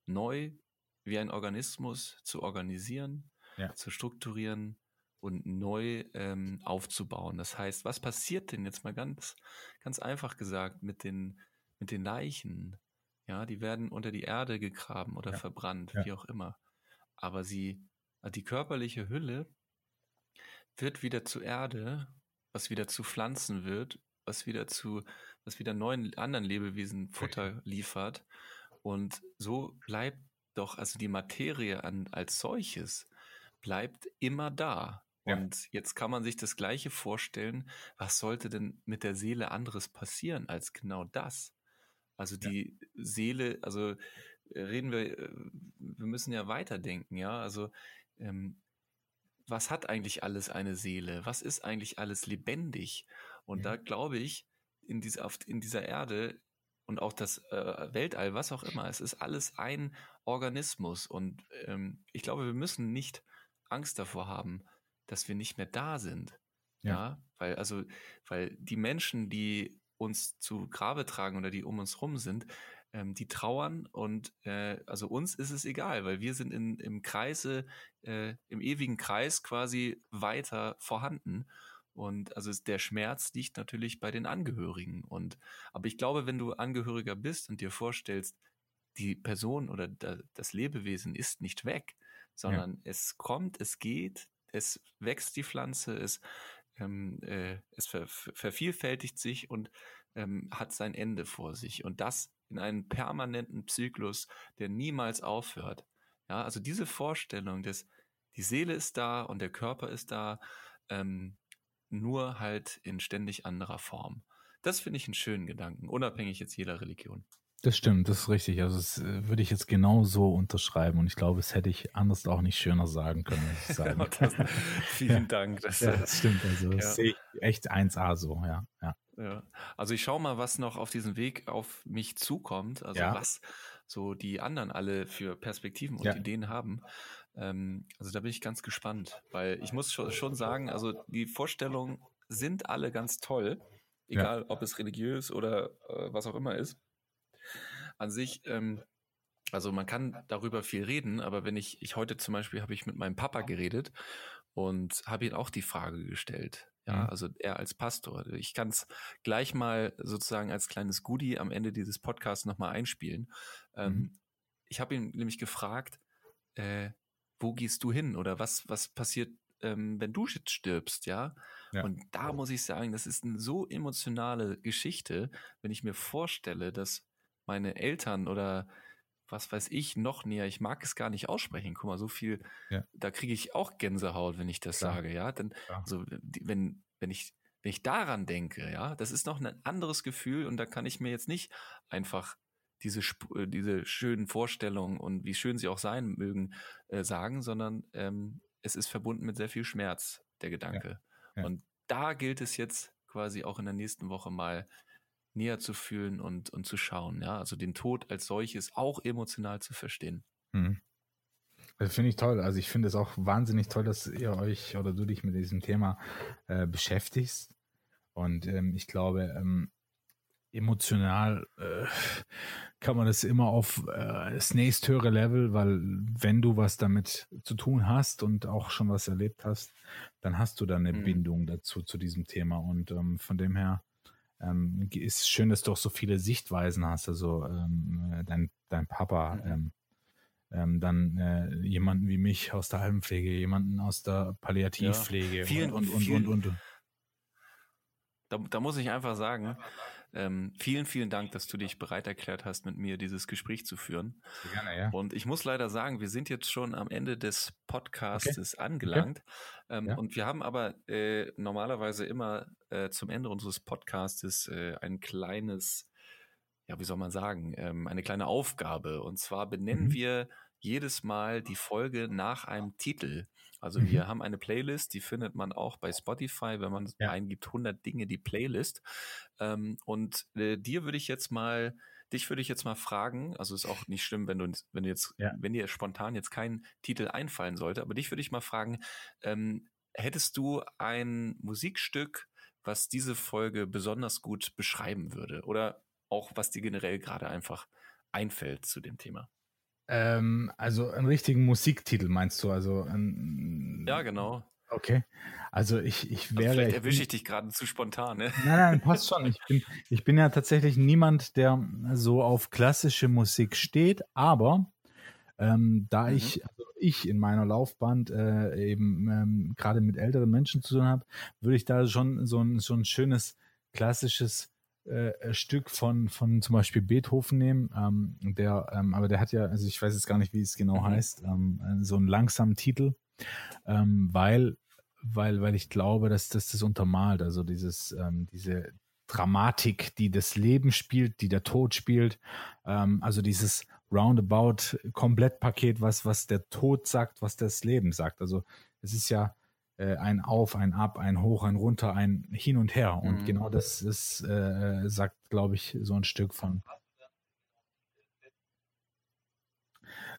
neu wie ein Organismus zu organisieren, ja. zu strukturieren und neu ähm, aufzubauen. Das heißt, was passiert denn jetzt mal ganz, ganz einfach gesagt mit den, mit den Leichen? Ja, die werden unter die Erde gegraben oder ja. verbrannt, ja. wie auch immer. Aber sie, die körperliche Hülle wird wieder zu Erde, was wieder zu Pflanzen wird, was wieder zu, was wieder neuen anderen Lebewesen Futter liefert. Und so bleibt doch, also die Materie an, als solches bleibt immer da. Ja. Und jetzt kann man sich das Gleiche vorstellen. Was sollte denn mit der Seele anderes passieren als genau das? Also die ja. Seele, also äh, reden wir, äh, wir müssen ja weiterdenken, ja. Also ähm, was hat eigentlich alles eine Seele? Was ist eigentlich alles lebendig? Und mhm. da glaube ich, in dieser, in dieser Erde und auch das äh, Weltall, was auch immer, es ist alles ein Organismus. Und ähm, ich glaube, wir müssen nicht Angst davor haben, dass wir nicht mehr da sind. Ja. ja, weil, also, weil die Menschen, die uns zu Grabe tragen oder die um uns rum sind, ähm, die trauern und äh, also uns ist es egal, weil wir sind in, im Kreise, äh, im ewigen Kreis quasi weiter vorhanden. Und also der Schmerz liegt natürlich bei den Angehörigen. Und aber ich glaube, wenn du Angehöriger bist und dir vorstellst, die Person oder das Lebewesen ist nicht weg, sondern ja. es kommt, es geht, es wächst die Pflanze, es, ähm, äh, es ver vervielfältigt sich und ähm, hat sein Ende vor sich. Und das in einem permanenten Zyklus, der niemals aufhört. Ja, also diese Vorstellung, dass die Seele ist da und der Körper ist da, ähm, nur halt in ständig anderer Form. Das finde ich einen schönen Gedanken, unabhängig jetzt jeder Religion. Das stimmt, das ist richtig. Also das äh, würde ich jetzt genau so unterschreiben und ich glaube, es hätte ich anders auch nicht schöner sagen können. Sagen. das, vielen Dank. Das, ja, das stimmt. Also das ja. sehe ich echt 1A so, ja. ja. Ja, also ich schaue mal, was noch auf diesem Weg auf mich zukommt, also ja. was so die anderen alle für Perspektiven und ja. Ideen haben. Ähm, also da bin ich ganz gespannt, weil ich muss schon sagen, also die Vorstellungen sind alle ganz toll, egal ja. ob es religiös oder äh, was auch immer ist an sich, ähm, also man kann darüber viel reden, aber wenn ich, ich heute zum Beispiel habe ich mit meinem Papa geredet und habe ihn auch die Frage gestellt. Ja, mhm. also er als Pastor. Ich kann es gleich mal sozusagen als kleines Goodie am Ende dieses Podcasts nochmal einspielen. Ähm, mhm. ich habe ihn nämlich gefragt, äh, wo gehst du hin oder was, was passiert, ähm, wenn du jetzt stirbst, ja? ja? Und da muss ich sagen, das ist eine so emotionale Geschichte, wenn ich mir vorstelle, dass meine Eltern oder was weiß ich noch näher. Ich mag es gar nicht aussprechen. Guck mal, so viel, ja. da kriege ich auch Gänsehaut, wenn ich das Klar. sage, ja. Denn ja. also wenn, wenn ich, wenn ich daran denke, ja, das ist noch ein anderes Gefühl und da kann ich mir jetzt nicht einfach diese, äh, diese schönen Vorstellungen und wie schön sie auch sein mögen, äh, sagen, sondern ähm, es ist verbunden mit sehr viel Schmerz, der Gedanke. Ja. Und da gilt es jetzt quasi auch in der nächsten Woche mal näher zu fühlen und, und zu schauen, ja, also den Tod als solches auch emotional zu verstehen. Mhm. Das finde ich toll. Also ich finde es auch wahnsinnig toll, dass ihr euch oder du dich mit diesem Thema äh, beschäftigst. Und ähm, ich glaube, ähm, emotional äh, kann man das immer auf äh, das nächsthöhere Level, weil wenn du was damit zu tun hast und auch schon was erlebt hast, dann hast du da eine mhm. Bindung dazu, zu diesem Thema. Und ähm, von dem her ähm, ist schön, dass du auch so viele Sichtweisen hast. Also ähm, äh, dein, dein Papa, mhm. ähm, ähm, dann äh, jemanden wie mich aus der Altenpflege, jemanden aus der Palliativpflege ja. vielen, und, und, vielen, und, und, und. Da, da muss ich einfach sagen, ähm, vielen, vielen Dank, dass du dich bereit erklärt hast, mit mir dieses Gespräch zu führen. Gerne, ja. Und ich muss leider sagen, wir sind jetzt schon am Ende des Podcasts okay. angelangt. Okay. Ähm, ja. Und wir haben aber äh, normalerweise immer äh, zum Ende unseres Podcasts äh, ein kleines, ja, wie soll man sagen, ähm, eine kleine Aufgabe. Und zwar benennen mhm. wir jedes Mal die Folge nach einem Titel. Also mhm. wir haben eine Playlist, die findet man auch bei Spotify, wenn man ja. eingibt 100 Dinge, die Playlist. Ähm, und äh, dir würde ich jetzt mal, dich würde ich jetzt mal fragen, also ist auch nicht schlimm, wenn du, wenn du jetzt, ja. wenn dir spontan jetzt kein Titel einfallen sollte, aber dich würde ich mal fragen, ähm, hättest du ein Musikstück, was diese Folge besonders gut beschreiben würde? Oder auch, was dir generell gerade einfach einfällt zu dem Thema? Ähm, also einen richtigen Musiktitel meinst du? Also ein, ja, genau. Okay. Also ich, ich wäre. Also vielleicht erwische ich dich gerade zu spontan, ne? Nein, nein, passt schon. Ich bin, ich bin ja tatsächlich niemand, der so auf klassische Musik steht, aber ähm, da mhm. ich, also ich in meiner Laufbahn äh, eben ähm, gerade mit älteren Menschen zu tun habe, würde ich da schon so ein, so ein schönes klassisches äh, Stück von, von zum Beispiel Beethoven nehmen. Ähm, der, ähm, aber der hat ja, also ich weiß jetzt gar nicht, wie es genau mhm. heißt, ähm, äh, so einen langsamen Titel, ähm, weil, weil, weil ich glaube, dass das das untermalt, also dieses, ähm, diese Dramatik, die das Leben spielt, die der Tod spielt, ähm, also dieses Roundabout Komplettpaket, was, was der Tod sagt, was das Leben sagt. Also es ist ja äh, ein Auf, ein Ab, ein Hoch, ein Runter, ein Hin und Her. Und mhm. genau das ist, äh, sagt, glaube ich, so ein Stück von.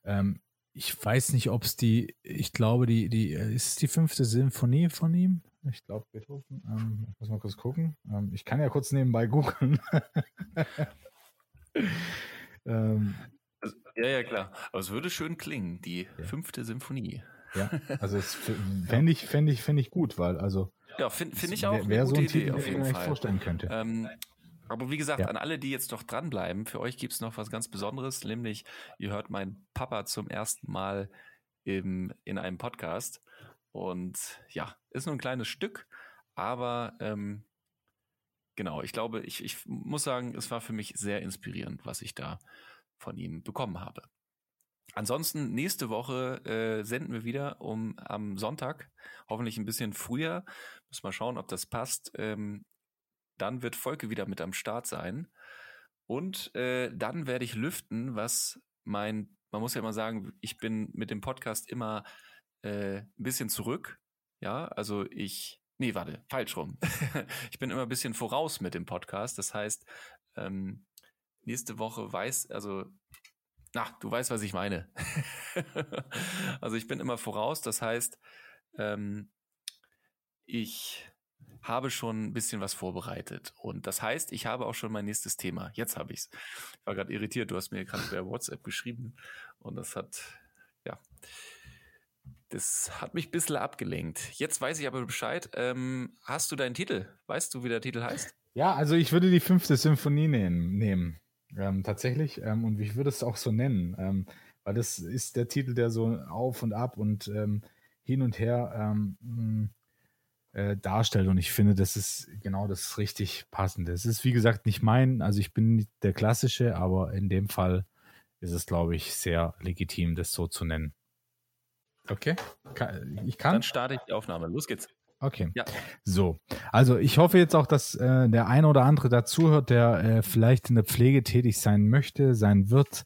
Ähm, ich weiß nicht, ob es die, ich glaube, die, die, äh, ist es die fünfte Symphonie von ihm? Ich glaube, Beethoven. Ähm, ich muss mal kurz gucken. Ähm, ich kann ja kurz nebenbei googeln. ähm, ja, ja, klar. Aber es würde schön klingen, die ja. fünfte Symphonie. Ja, also es fände ich, fänd ich, fänd ich gut, weil also. Ja, finde find ich auch wär, wär eine gute so ein Idee auf jeden Fall. vorstellen könnte. Ähm, aber wie gesagt, ja. an alle, die jetzt noch dranbleiben, für euch gibt es noch was ganz Besonderes, nämlich ihr hört meinen Papa zum ersten Mal im, in einem Podcast. Und ja, ist nur ein kleines Stück, aber ähm, genau, ich glaube, ich, ich muss sagen, es war für mich sehr inspirierend, was ich da von ihm bekommen habe. Ansonsten nächste Woche äh, senden wir wieder um am Sonntag, hoffentlich ein bisschen früher. Muss mal schauen, ob das passt. Ähm, dann wird Volke wieder mit am Start sein. Und äh, dann werde ich lüften, was mein, man muss ja immer sagen, ich bin mit dem Podcast immer äh, ein bisschen zurück. Ja, also ich, nee, warte, falsch rum. ich bin immer ein bisschen voraus mit dem Podcast. Das heißt, ähm, nächste Woche weiß, also, na, du weißt, was ich meine. also ich bin immer voraus, das heißt, ähm, ich habe schon ein bisschen was vorbereitet. Und das heißt, ich habe auch schon mein nächstes Thema. Jetzt habe ich es. Ich war gerade irritiert, du hast mir gerade per WhatsApp geschrieben. Und das hat, ja, das hat mich ein bisschen abgelenkt. Jetzt weiß ich aber Bescheid. Ähm, hast du deinen Titel? Weißt du, wie der Titel heißt? Ja, also ich würde die fünfte Symphonie nehmen. Ähm, tatsächlich. Ähm, und ich würde es auch so nennen, ähm, weil das ist der Titel, der so auf und ab und ähm, hin und her ähm, äh, darstellt. Und ich finde, das ist genau das richtig passende. Es ist, wie gesagt, nicht mein, also ich bin nicht der Klassische, aber in dem Fall ist es, glaube ich, sehr legitim, das so zu nennen. Okay, ich kann. Dann starte ich die Aufnahme. Los geht's. Okay. Ja. So. Also ich hoffe jetzt auch, dass äh, der eine oder andere dazuhört, der äh, vielleicht in der Pflege tätig sein möchte, sein wird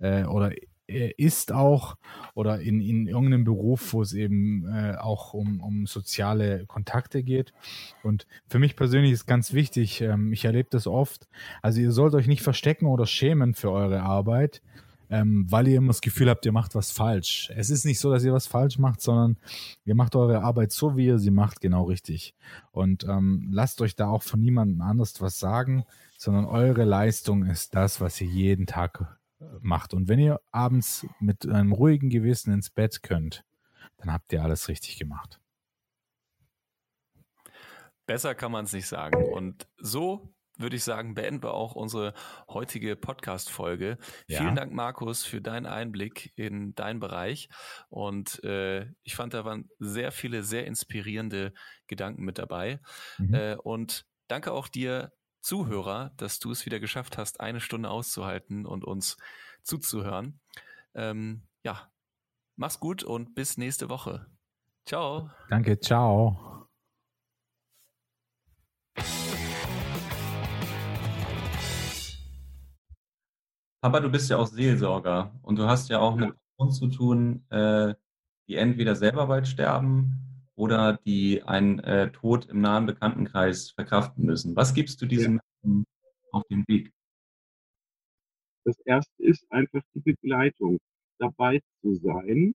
äh, oder ist auch oder in, in irgendeinem Beruf, wo es eben äh, auch um, um soziale Kontakte geht. Und für mich persönlich ist ganz wichtig, ähm, ich erlebe das oft, also ihr sollt euch nicht verstecken oder schämen für eure Arbeit ähm, weil ihr immer das Gefühl habt, ihr macht was falsch. Es ist nicht so, dass ihr was falsch macht, sondern ihr macht eure Arbeit so, wie ihr sie macht, genau richtig. Und ähm, lasst euch da auch von niemandem anders was sagen, sondern eure Leistung ist das, was ihr jeden Tag äh, macht. Und wenn ihr abends mit einem ruhigen Gewissen ins Bett könnt, dann habt ihr alles richtig gemacht. Besser kann man es nicht sagen. Und so würde ich sagen, beenden wir auch unsere heutige Podcast-Folge. Ja. Vielen Dank, Markus, für deinen Einblick in deinen Bereich. Und äh, ich fand, da waren sehr viele, sehr inspirierende Gedanken mit dabei. Mhm. Äh, und danke auch dir, Zuhörer, dass du es wieder geschafft hast, eine Stunde auszuhalten und uns zuzuhören. Ähm, ja, mach's gut und bis nächste Woche. Ciao. Danke, ciao. Papa, du bist ja auch Seelsorger und du hast ja auch mit Personen zu tun, äh, die entweder selber bald sterben oder die einen äh, Tod im nahen Bekanntenkreis verkraften müssen. Was gibst du diesen Menschen auf den Weg? Das erste ist einfach die Begleitung, dabei zu sein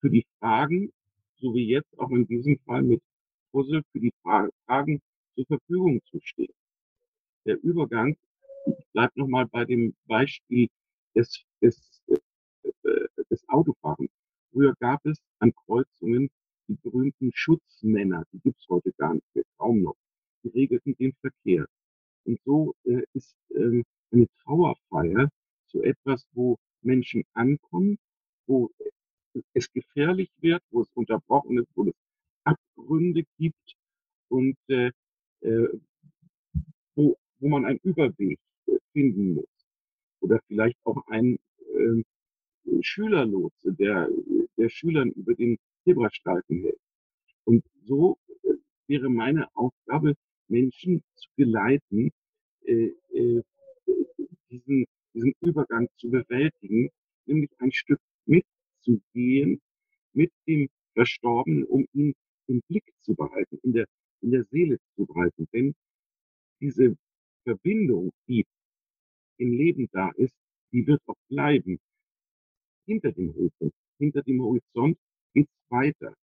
für die Fragen, so wie jetzt auch in diesem Fall mit Puzzle, für die Fragen, zur Verfügung zu stehen. Der Übergang, ich bleibe nochmal bei dem Beispiel des, des, äh, des Autofahrens. Früher gab es an Kreuzungen die berühmten Schutzmänner, die gibt es heute gar nicht mehr, kaum noch. Die regelten den Verkehr. Und so äh, ist ähm, eine Trauerfeier so etwas, wo Menschen ankommen, wo es gefährlich wird, wo es unterbrochen ist, wo es Abgründe gibt und äh, äh, wo, wo man einen Überweg äh, finden muss. Oder vielleicht auch ein äh, Schülerlotse, der, der Schülern über den Zebrastreifen hält. Und so äh, wäre meine Aufgabe, Menschen zu geleiten, äh, äh, diesen, diesen Übergang zu bewältigen, nämlich ein Stück mitzugehen mit dem Verstorbenen, um ihn im Blick zu behalten, in der, in der Seele zu behalten. Denn diese Verbindung, die im Leben da ist, die wird auch bleiben. Hinter dem Horizont, hinter dem Horizont geht's weiter.